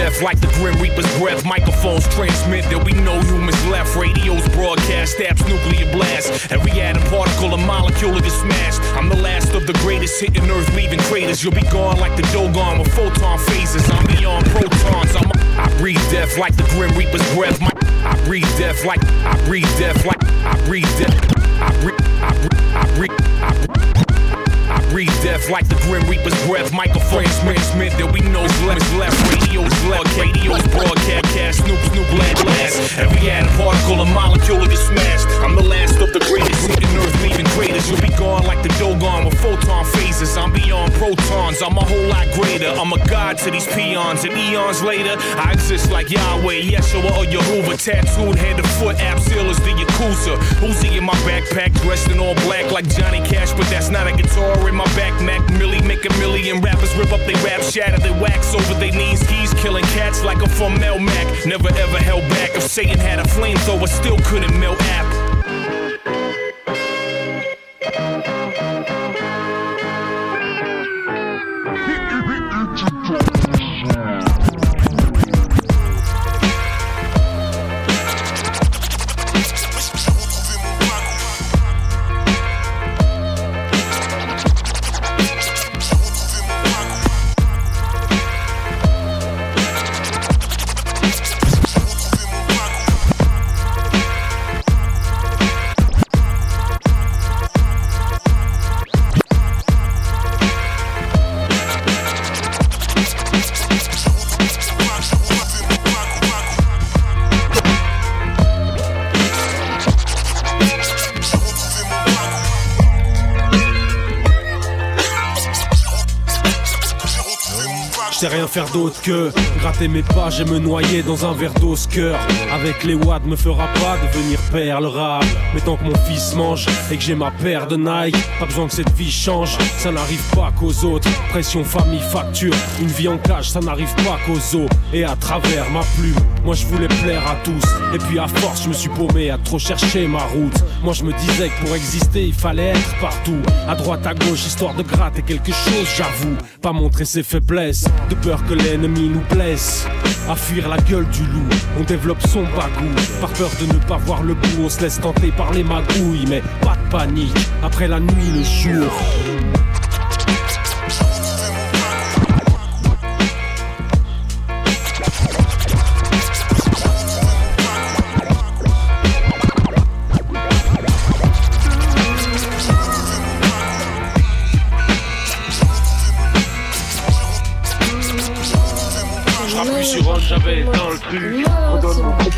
Death like the Grim Reaper's breath. Microphones transmit that we know humans left. Radios broadcast, stabs nuclear blast. Every atom particle, a molecule get smashed. I'm the last of the greatest, hitting Earth, leaving craters. You'll be gone like the Dogon with photon phases. I'm beyond protons. I'm I breathe death like the Grim Reaper's breath. My, I breathe death like I breathe death like I breathe death. I breathe. I breathe. I breathe. Breathe. Death like the Grim Reaper's breath. Microphones Smith, that we know is left, is left. Radios left, radios broadcast, cast, snoop, snoop, blast. Every atom particle, a molecule get smashed. I'm the last of the greatest, hitting Earth, leaving craters. You'll be gone like the Dogon with photon phases. I'm beyond protons, I'm a whole lot greater. I'm a god to these peons, and eons later, I exist like Yahweh, Yeshua, or Yehovah. Tattooed head to foot, Abseal is the Yakuza. Uzi in my backpack, dressed in all black like Johnny Cash, but that's not a guitar in my back. Mac Millie make a million rappers rip up they rap, shatter they wax over their knees. He's killing cats like I'm from Melmac. Never ever held back. If Satan had a flamethrower, still couldn't melt app. Faire d'autre que gratter mes pages et me noyer dans un verre d'eau cœur. Avec les watts me fera pas devenir père le rap. Mais tant que mon fils mange et que j'ai ma paire de Nike, pas besoin que cette vie change. Ça n'arrive pas qu'aux autres. Pression, famille, facture. Une vie en cage, ça n'arrive pas qu'aux os. Et à travers ma plume, moi je voulais plaire à tous. Et puis à force, je me suis paumé à trop chercher ma route. Moi je me disais que pour exister, il fallait être partout. À droite, à gauche, histoire de gratter quelque chose, j'avoue. Pas montrer ses faiblesses, de peur que l'ennemi nous blesse. À fuir la gueule du loup, on développe son bagou. Par peur de ne pas voir le bout, on se laisse tenter par les magouilles. Mais pas de panique, après la nuit, le jour. J'avais dans le.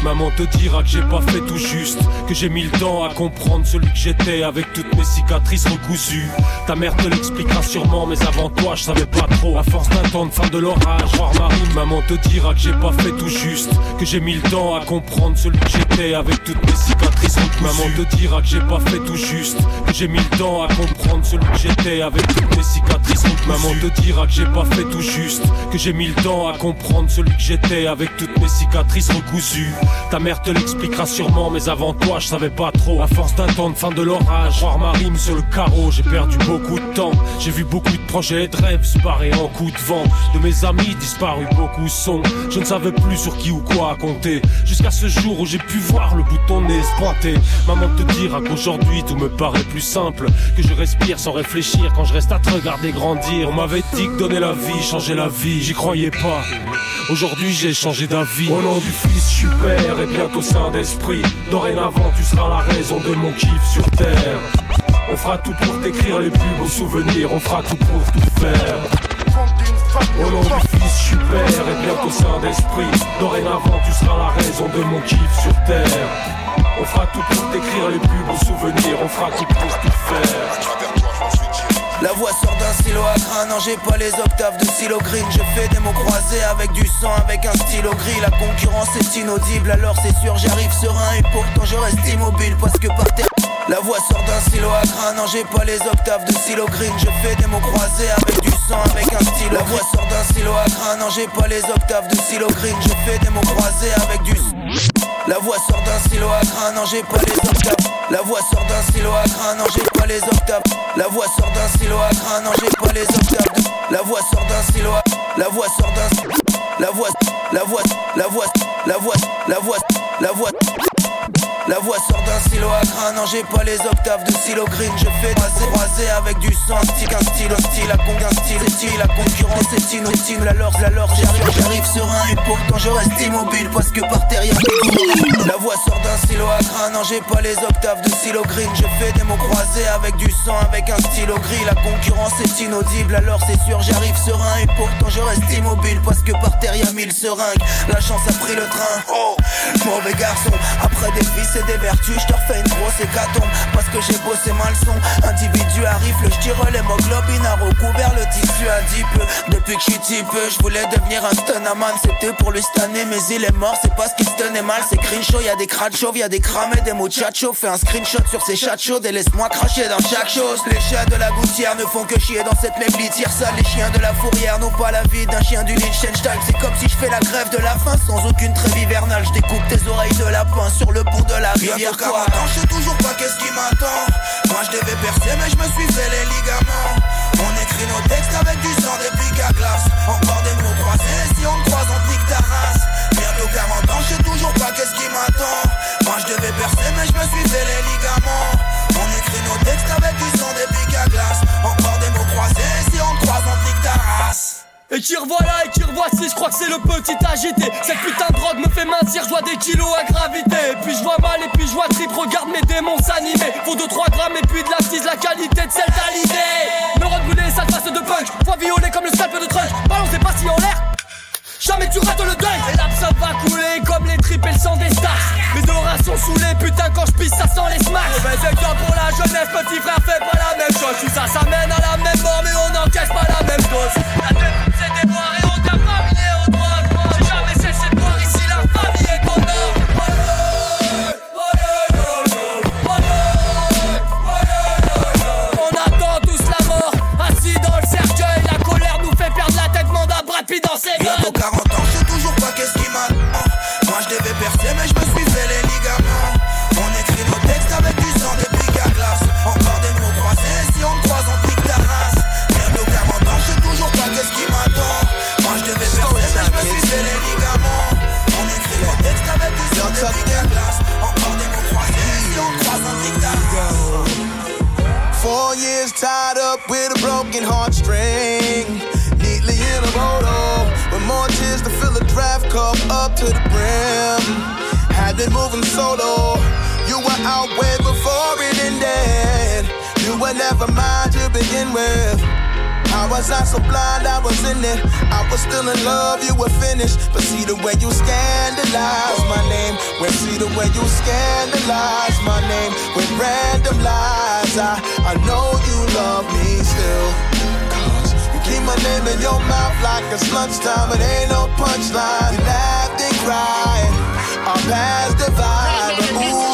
Maman te dira que j'ai pas fait tout juste, que j'ai mis le temps à comprendre celui que j'étais avec toutes mes cicatrices recousues. Ta mère te l'expliquera sûrement, mais avant toi je savais pas trop. À force d'attendre fin de l'orage, voir maman te dira que j'ai pas fait tout juste, que j'ai mis le temps à comprendre celui que j'étais avec toutes mes cicatrices. Maman te dira que j'ai pas fait tout juste, que j'ai mis le temps à comprendre celui que j'étais avec toutes mes cicatrices. Maman te dira que j'ai pas fait tout juste, que j'ai mis le temps à comprendre celui que j'étais avec toutes mes cicatrices recousues. Ta mère te l'expliquera sûrement, mais avant toi je savais pas trop. À force d'attendre fin de l'orage, voir ma rime sur le carreau, j'ai perdu beaucoup de temps. J'ai vu beaucoup de projets et de rêves se barrer en coup de vent. De mes amis disparus, beaucoup sont. Je ne savais plus sur qui ou quoi compter. Jusqu'à ce jour où j'ai pu voir le bout de nez se pointer. Maman te dira qu'aujourd'hui tout me paraît plus simple. Que je respire sans réfléchir quand je reste à te regarder grandir. On m'avait dit que donner la vie, changer la vie, j'y croyais pas. Aujourd'hui j'ai changé d'avis. Au nom du Fils, je suis père et bientôt saint d'esprit. Dorénavant tu seras la raison de mon kiff sur terre. On fera tout pour t'écrire les plus beaux souvenirs, on fera tout pour tout faire. Au nom du Fils, je suis père et bientôt saint d'esprit. Dorénavant tu seras la raison de mon kiff sur terre. On fera tout pour t'écrire les plus beaux souvenirs, on fera tout pour tout faire. La voix sort d'un stylo à grain, non j'ai pas les octaves de stylo green. Je fais des mots croisés avec du sang, avec un stylo gris. La concurrence est inaudible, alors c'est sûr j'arrive serein. Et pourtant je reste immobile parce que par terre la voix sort d'un stylo à grain, non j'ai pas les octaves de stylo green. Je fais des mots croisés avec du sang, avec un stylo La voix sort d'un stylo à grain, non j'ai pas les octaves de stylo green. Je fais des mots croisés avec du la voix sort d'un stylo à grain, non j'ai pas les octaves. La voix sort d'un stylo à grain, non j'ai pas les octaves. La voix sort d'un stylo à grain, non j'ai pas les octaves. La voix sort d'un stylo à... La voix sort d'un... La voix... La voix... La voix... La voix... La voix... La voix... La voix sort d'un stylo à grain, non j'ai pas les octaves de stylo green. Je fais croiser, croiser avec du sang, style, un style, style, à con, un style, style, la concurrence c'est inutile, la lore, la lore, j'arrive, j'arrive serein et pourtant je reste immobile parce que par terre y'a La voix sort d'un stylo à grain, non j'ai pas les octaves de stylo green. Je fais des mots croisés avec du sang, avec un stylo gris. La concurrence est inaudible, alors c'est sûr j'arrive serein et pourtant je reste immobile parce que par terre y'a mille seringues. La chance a pris le train, oh, mauvais garçon, après des vies c'est des vertus, je te refais une grosse hécatombe. Parce que j'ai bossé ma leçon Individu à rifle, je tire l'hémoglobine a recouvert le tissu à peu. Depuis que je suis type, je voulais devenir un stunnaman C'était pour lui stunner mais il est mort, c'est pas ce qui se tenait mal. C'est cringe y y'a des crades chauves, y'a des cramés, des chaud Fais un screenshot sur ces chats chaudes et laisse-moi cracher dans chaque chose. Les chiens de la gouttière ne font que chier dans cette même litière sale Les chiens de la fourrière n'ont pas la vie d'un chien du Liechtenstein. C'est comme si je fais la grève de la faim sans aucune trêve hivernale. Je découpe tes oreilles de lapin sur le pont de la rivière Bientôt 40 ans, je sais toujours pas qu'est-ce qui m'attend. Moi je devais percer, mais je me suis fait les ligaments. On écrit nos textes avec du sang des pics à glace. Encore des mots croisés, si on croise, on te nique ta race. Bientôt 40 ans, je sais toujours pas qu'est-ce qui m'attend. Moi je devais percer, mais je me suis fait les ligaments. On écrit nos textes avec du sang des pics à glace. Encore des mots croisés, si on croise, on te nique ta race. Et qui revoilà et qui revoici, je crois que c'est le petit agité. Cette putain de drogue me fait mincir, je vois des kilos à gravité. Et puis je vois mal et puis je vois trip, regarde mes démons s'animer. Faut 2-3 grammes et puis de la cise, la qualité de celle d'Alizé. Neurones brûlés, sale face de punk, voix violet comme le scalp de trunk Ballon c'est pas si en l'air. Jamais tu rates le deuil Et l'absinthe va couler comme les tripes et le sang des stars. Mes oreilles sont saoulés, putain quand je pisse ça sent les smacks. Mauvais exemple pour la jeunesse, petit frère fait pas la même chose. Tout ça ça mène à la même mort mais on n'encaisse pas la même dose et on t'a pas mis les de moi. Jamais cessez de voir ici la famille est ton âme. On attend tous la mort, assis dans le cercueil. La colère nous fait perdre la tête, mandat bras de vie dans ses mains. Solo. You were out way before it ended. You were never mine to begin with. I was I so blind? I was in it. I was still in love, you were finished. But see the way you scandalize my name. When see the way you scandalize my name with random lies. I, I know you love me still. Cause you keep my name in your mouth like it's lunchtime. It ain't no punchline. You laughed and cried. Our past divide.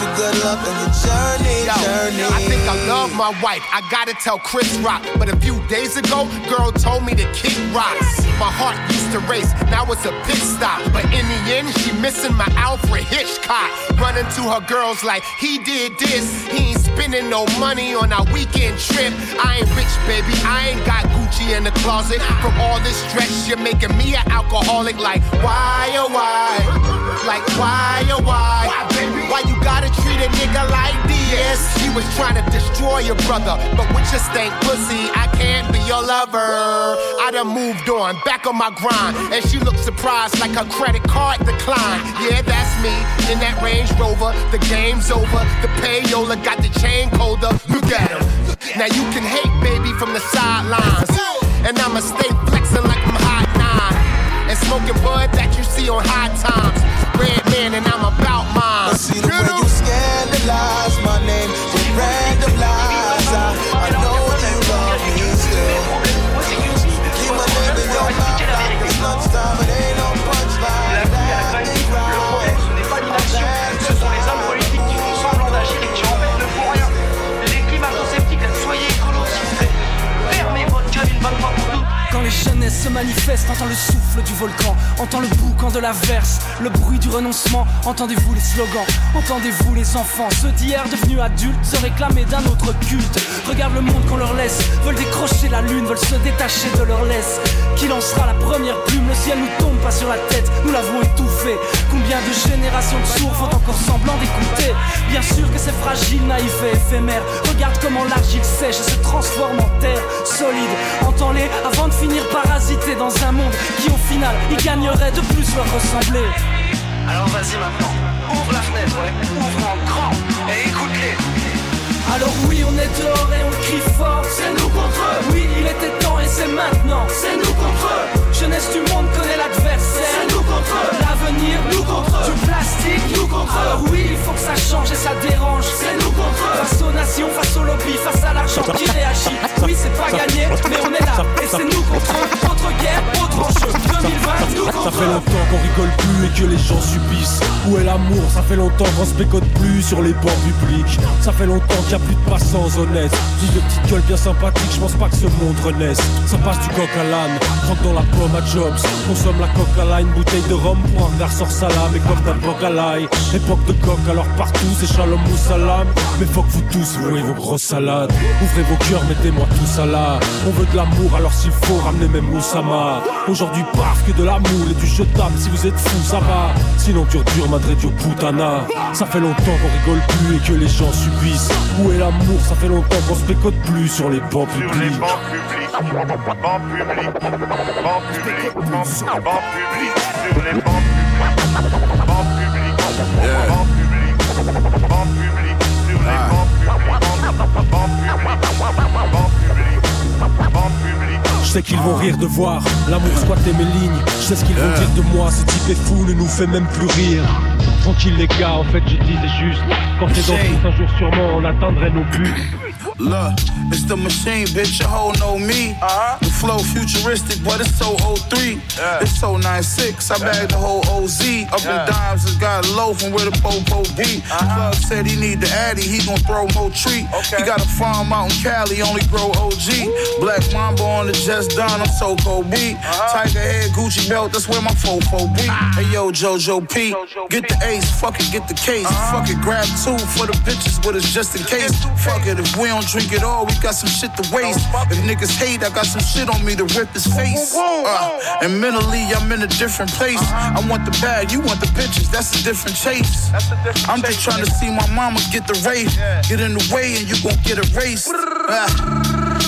You good luck on your journey, Yo, journey. I think I love my wife. I gotta tell Chris Rock. But a few days ago, girl told me to kick rocks. My heart used to race, now it's a pit stop. But in the end, she missing my Alfred Hitchcock. Running to her girls like he did this. He ain't spending no money on our weekend trip. I ain't rich, baby. I ain't got Gucci in the closet. From all this stress, you're making me an alcoholic. Like why oh why? Like why oh why? Why you gotta treat a nigga like this? She was trying to destroy your brother, but with your stank pussy, I can't be your lover. I done moved on, back on my grind, and she looked surprised like her credit card declined. Yeah, that's me in that Range Rover. The game's over. The payola got the chain colder. Look at him. Now you can hate baby from the sidelines, and I'ma stay flexing like I'm hot nine and smoking bud that you see on high times. Red man, and se manifestent, entend le souffle du volcan, entend le boucan de la verse, le bruit du renoncement, entendez-vous les slogans, entendez-vous les enfants, ceux d'hier devenus adultes se réclamer d'un autre culte. Regarde le monde qu'on leur laisse, veulent décrocher la lune, veulent se détacher de leur laisse. Qui lancera la première plume Le ciel nous tombe pas sur la tête, nous l'avons étouffé. Combien de générations de sourds font encore semblant d'écouter Bien sûr que c'est fragile, naïf et éphémère. Regarde comment l'argile sèche et se transforme en terre solide. Entends-les avant de finir parasité dans un monde qui au final y gagnerait de plus leur ressembler. Alors vas-y maintenant, ouvre la fenêtre, ouais, ouvre en grand. Alors oui, on est dehors et on crie fort, c'est nous contre eux. Oui, il était temps et c'est maintenant, c'est nous contre eux. Jeunesse du monde connaît l'adversaire, c'est nous contre eux. L'avenir, nous contre eux. Du plastique, nous contre eux. Alors oui, il faut que ça change et ça dérange, c'est nous contre eux. Face aux nations, face au lobby, face à l'argent qui réagit. Oui, c'est pas gagné, mais on est là et c'est nous contre eux. Autre guerre, autre enjeu. 2020, nous contre Ça fait eux. longtemps qu'on rigole plus et que les gens subissent. Où est l'amour? Ça fait longtemps qu'on se bécote plus sur les bancs publics. Ça fait longtemps qu'il plus de passants honnêtes. Dis de petites gueules bien sympathiques, je pense pas que ce monde renaisse. Ça passe du coq à l'âne, rentre dans la pomme à Jobs. Consomme la coque à une bouteille de rhum pour un verre sort salam et comme d'un coq à l'ail. Époque de coq, alors partout c'est shalom ou salam. Mais faut que vous tous vouez vos grosses salades. Ouvrez vos cœurs, mettez-moi tout ça là. On veut de l'amour, alors s'il faut ramener même Moussama. Aujourd'hui, paf, que de l'amour et du jetable. Si vous êtes fous, ça va. Sinon, dur dur, madre dio putana. Ça fait longtemps qu'on rigole plus et que les gens subissent. Où est l'amour Ça fait longtemps qu'on se pécote plus sur les bancs publics. Sur les bancs publics. Sur les ah. bancs publics. Je sais qu'ils vont ah. rire de voir l'amour squatter mes lignes. Je sais ce qu'ils vont dire de moi. Ce type est fou, ne nous fait même plus rire. Tranquille les gars, en fait je disais juste Quand t'es dans foot, un jour sûrement on atteindrait nos buts Look, it's the machine, bitch. Your hoe know me. Uh-huh. The flow futuristic, but it's so 03. It's so 96. I bagged the whole OZ. Up in dimes and got low from where the popo be. Uh-huh. Plug said he need the addy, he gon' throw more tree. He got a farm out in Cali, only grow OG. Black Mamba on the just done, I'm so cold B. Uh-huh. Tiger head, Gucci belt, that's where my fofo be. Ah. Hey yo, JoJo P. Get the ace, fuck it, get the case. Uh-huh. Fuck it, grab two for the bitches, but it's just in case. Fuck it, if we don't drink it all, we got some shit to waste. If niggas hate, I got some shit on me to rip his face. Uh, and mentally, I'm in a different place. I want the bag, you want the bitches, that's a different chase. I'm just trying to see my mama get the race. Get in the way and you gon' get erased. Ah,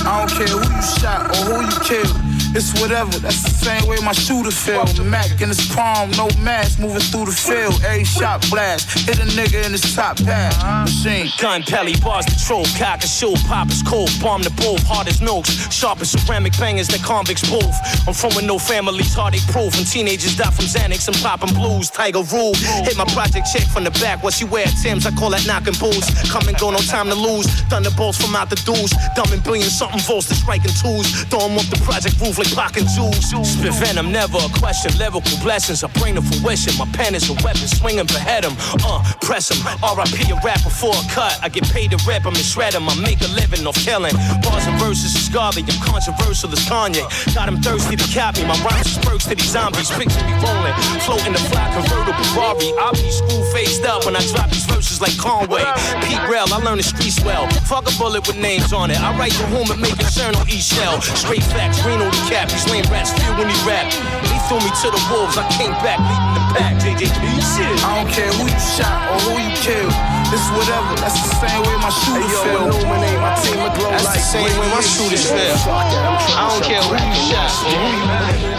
I don't care who you shot or who you killed. It's whatever, that's the same way my shooter feel. Mac in his palm, no mask, moving through the field. Every shot blast, hit a nigga in his top pad. Machine. Gun pelly, bars the troll, cock and show, pop is cold, bomb the both, hard as nokes, sharp as ceramic bangers that convicts both. I'm from with no families, heartache proof, and teenagers die from Xanax and popping blues. Tiger rule, hit my project check from the back, what she wear Tim's, I call that knocking boots. Come and go, no time to lose. Thunderbolts from out the dudes, dumbing billion something volts to striking tools. Throw 'em off the project roof like pocket jewels. Spit venom, never a question. Lyrical blessings, I bring to fruition. My pen is a weapon, swinging behead him. Uh, press him. RIP a rapper for a cut. I get paid to rap him and shred him. I make a living off killing. Bars and verses is godly. I'm controversial as Kanye. Got him thirsty to copy. My rhymes is perks to these zombies. Picture me rolling. Floating the fly convertible Rari. I'll be school phased up when I drop these verses like Conway. Pete Rell, I learn the streets well. Fuck a bullet with names on it. I write the home and make a turn on each shell. Straight facts, Reno the cap. These lame rats feel when he rap. They threw me to the wolves. I came back leading the pack. JJB shit. I don't care who you shot or who you killed. It's whatever. That's the same way my shooter Hey, yo, feel. illuminate my team of glow That's the same way my shooters feel. I don't care who you shot. Illuminate my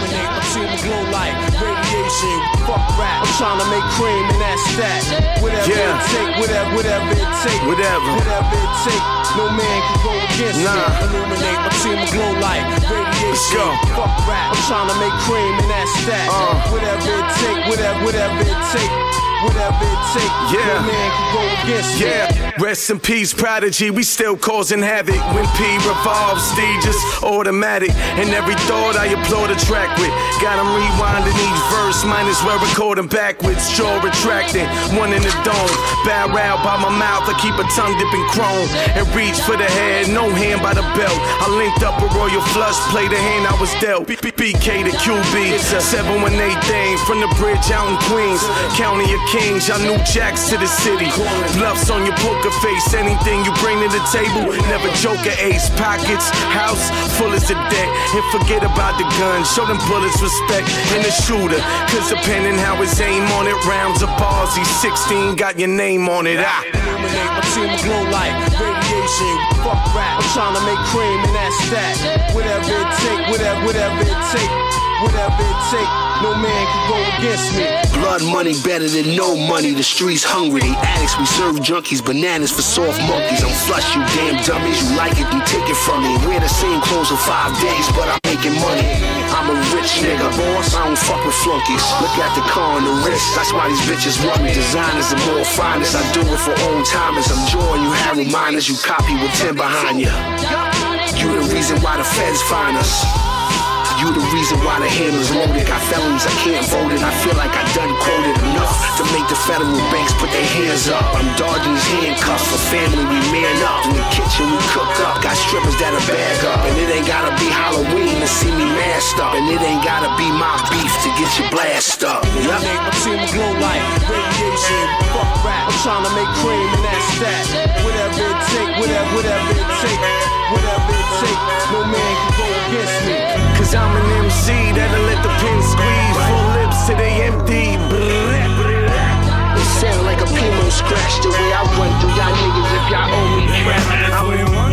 Fuck rap. I'm trying to make cream and that's that. Whatever Yeah. it take, whatever, whatever it take. Whatever. Whatever it take. No man can go against Nah. me. Illuminate my team of glow like radiation. Go. Fuck rap. I'm trying to make cream and that's that. Uh. Whatever it take, whatever, whatever it take. Whatever it take. Yeah. Man can go against me. Yeah, rest in peace, Prodigy. We still causing havoc when P revolves, stages automatic. And every thought I applaud a track with. Got 'em rewinding each verse, might as well record 'em backwards. Jaw retracting, one in the dome. Bow round by my mouth, I keep a tongue dipping chrome. And reach for the head, no hand by the belt. I linked up a royal flush, play the hand I was dealt. BK to QB, it's a 718 thing from the bridge out in Queens. County of Kings, y'all new jacks to the city. Bluffs on your poker face, anything you bring to the table. Never joke at ace pockets, house full as a debt. And forget about the gun, show them bullets respect. And the shooter, cause depending how his aim on it, rounds of bars, he's 16, got your name on it. Ah. My team radiation. Fuck rap. I'm trying to make cream and that's that. Whatever it take, whatever, whatever it take. Whatever it take, no man can go against me. Blood money better than no money. The streets hungry, they addicts. We serve junkies, bananas for soft monkeys. I'm flush, you damn dummies. You like it, you take it from me. Wear the same clothes for five days, but I'm making money. I'm a rich nigga, boss. I don't fuck with flunkies. Look at the car on the wrist. That's why these bitches want me. Designers are more finest. I do it for old timers. I'm joy. You have reminders. You copy with 10 behind you. You the reason why the feds find us. You the reason why the hammer's loaded. Got felons, I can't vote it. I feel like I done quoted enough to make the federal banks put their hands up. I'm dodging these handcuffs for family, we man up. In the kitchen, we cook up. Got strippers that'll bag up. And it ain't gotta be Halloween to see me masked up. And it ain't gotta be my beef to get you blast up. Yup. Illuminate my team of glow like radiation. Fuck rap. I'm trying to make cream and that's that. Whatever it take, whatever, whatever it take. Whatever it take, no man can go against me. Cause I'm an MC that'll let the pen squeeze. Full lips till they empty. It sound like a Premo scratch the way I run through y'all niggas if y'all owe me crap. I'm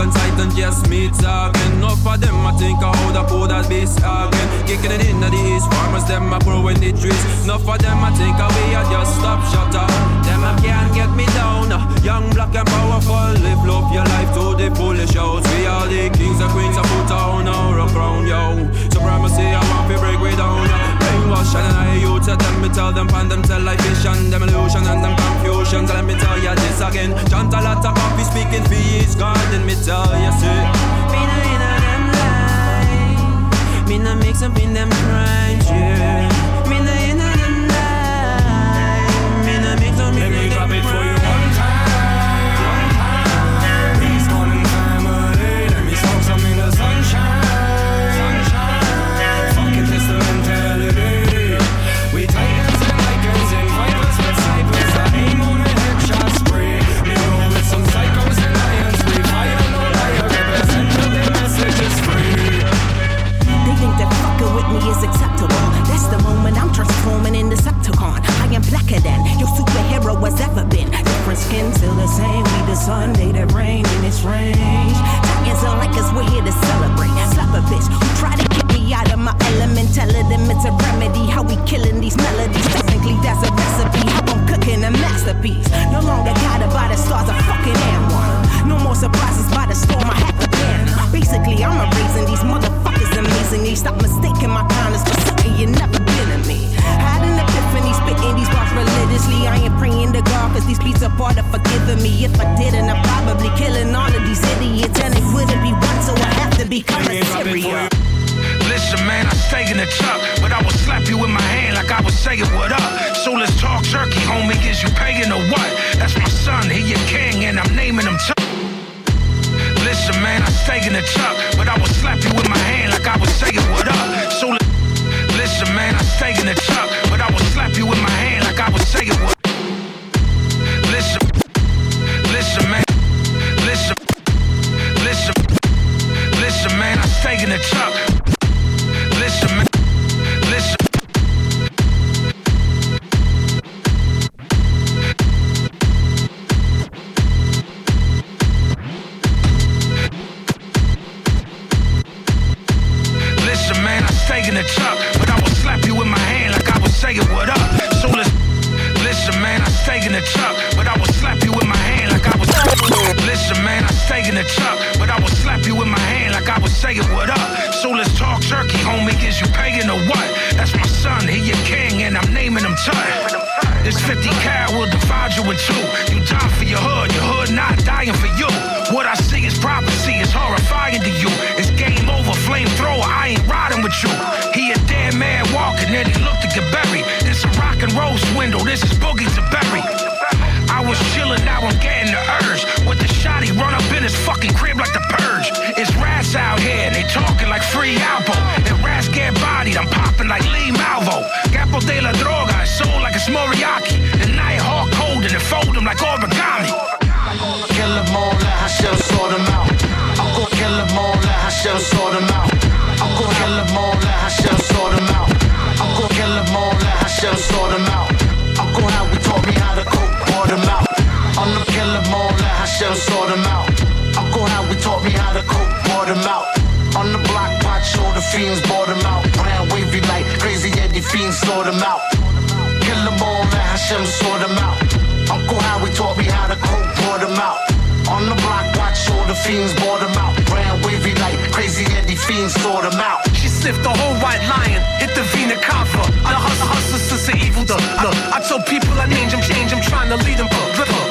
like on Titan, yes, meat talking. Enough of them, I think I hold up food that be again. Kicking it in the East, farmers, them are growing the trees. Enough of them, I think I we are just stop shutter. Them I can't get me down. Young, black, and powerful, live love your life to the fullest shows. We are the kings and queens of put on our crown, yo. Supremacy, I want to break way down. Brainwash and I youth, tell them, me tell them, them, tell them illusion and them confusion. Me tell you this again. Chant a lot of coffee speaking for his garden, me tell you, see. Me no in them line. Me no mix up in them crimes, yeah. Me no in them line. Me no mix up in them you 50 cal will divide you in two. You die for your hood, your hood not dying for you. What I see is prophecy, it's horrifying to you. It's game over, flamethrower, I ain't riding with you. He a dead man walking, then he looked to get buried. This a rock and roll swindle, this is boogie to bury. I was chillin', now I'm getting the urge. With the shot, he run up in his fucking crib like the purge. It's rats out here, and they talking like free Alpo. And rats get bodied, I'm popping like Lee Malvo. Capo de la droga, it's sold like it's Moriaki. Like origami. Kill them all, let Hashem sort them out. I'm gon' kill them all, let Hashem sort them out. I'm gon' kill them all, let Hashem sort them out. I'm gon' kill them all, let sort them out. I'm gon' have we taught me how to cook, pour them out. I'm gon' kill them all, let Hashem sort them out. I'm gon' have we taught me how to cook, pour them out. On the block, watch all the fiends, bought them out. Brown wavy like crazy Eddie fiends, sort them out. Kill them all, let Hashem sort them out. Uncle Howie taught me how to cook, pour them out. On the block, watch all the fiends, bought them out. Brown wavy like crazy Eddie fiends, sort them out. She sniffed the whole white lion, hit the vena cava. I hustle, hustle, sister, evil the look. I told people I named them, change, I'm trying to lead them.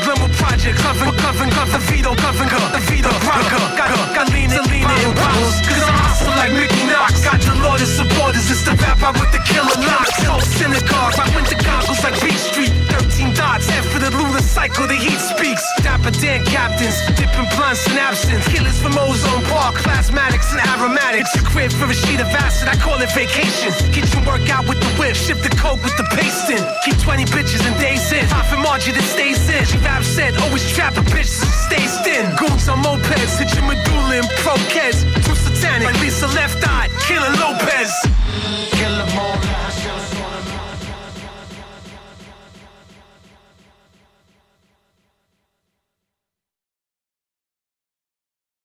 Glimmer Project, coven, coven, coven, Vito, coven, the Vito, Bronco. Got, got Lena, Lena, and Bounce. Cause I'm hustle like Mickey Knox. Got Lord as supporters, it's the rap I with the killer knocks. So synagogue, I went to goggles like Beach Street. 13 dots, head for the lunar cycle, the heat speaks. Dapper Dan captains, dipping blunts in absence. Killers from Ozone Park, plasmatics and aromatics. It's a crib for a sheet of acid, I call it vacation. Kitchen workout with the whip, ship the coke with the paste in. Keep 20 bitches in days in. Profit margin that stays in. She rap said, always trap a bitch that stays thin. Goons on mopeds, hit your medulla in pro-keds. Too satanic, like Lisa Left Eye, killing Lopes.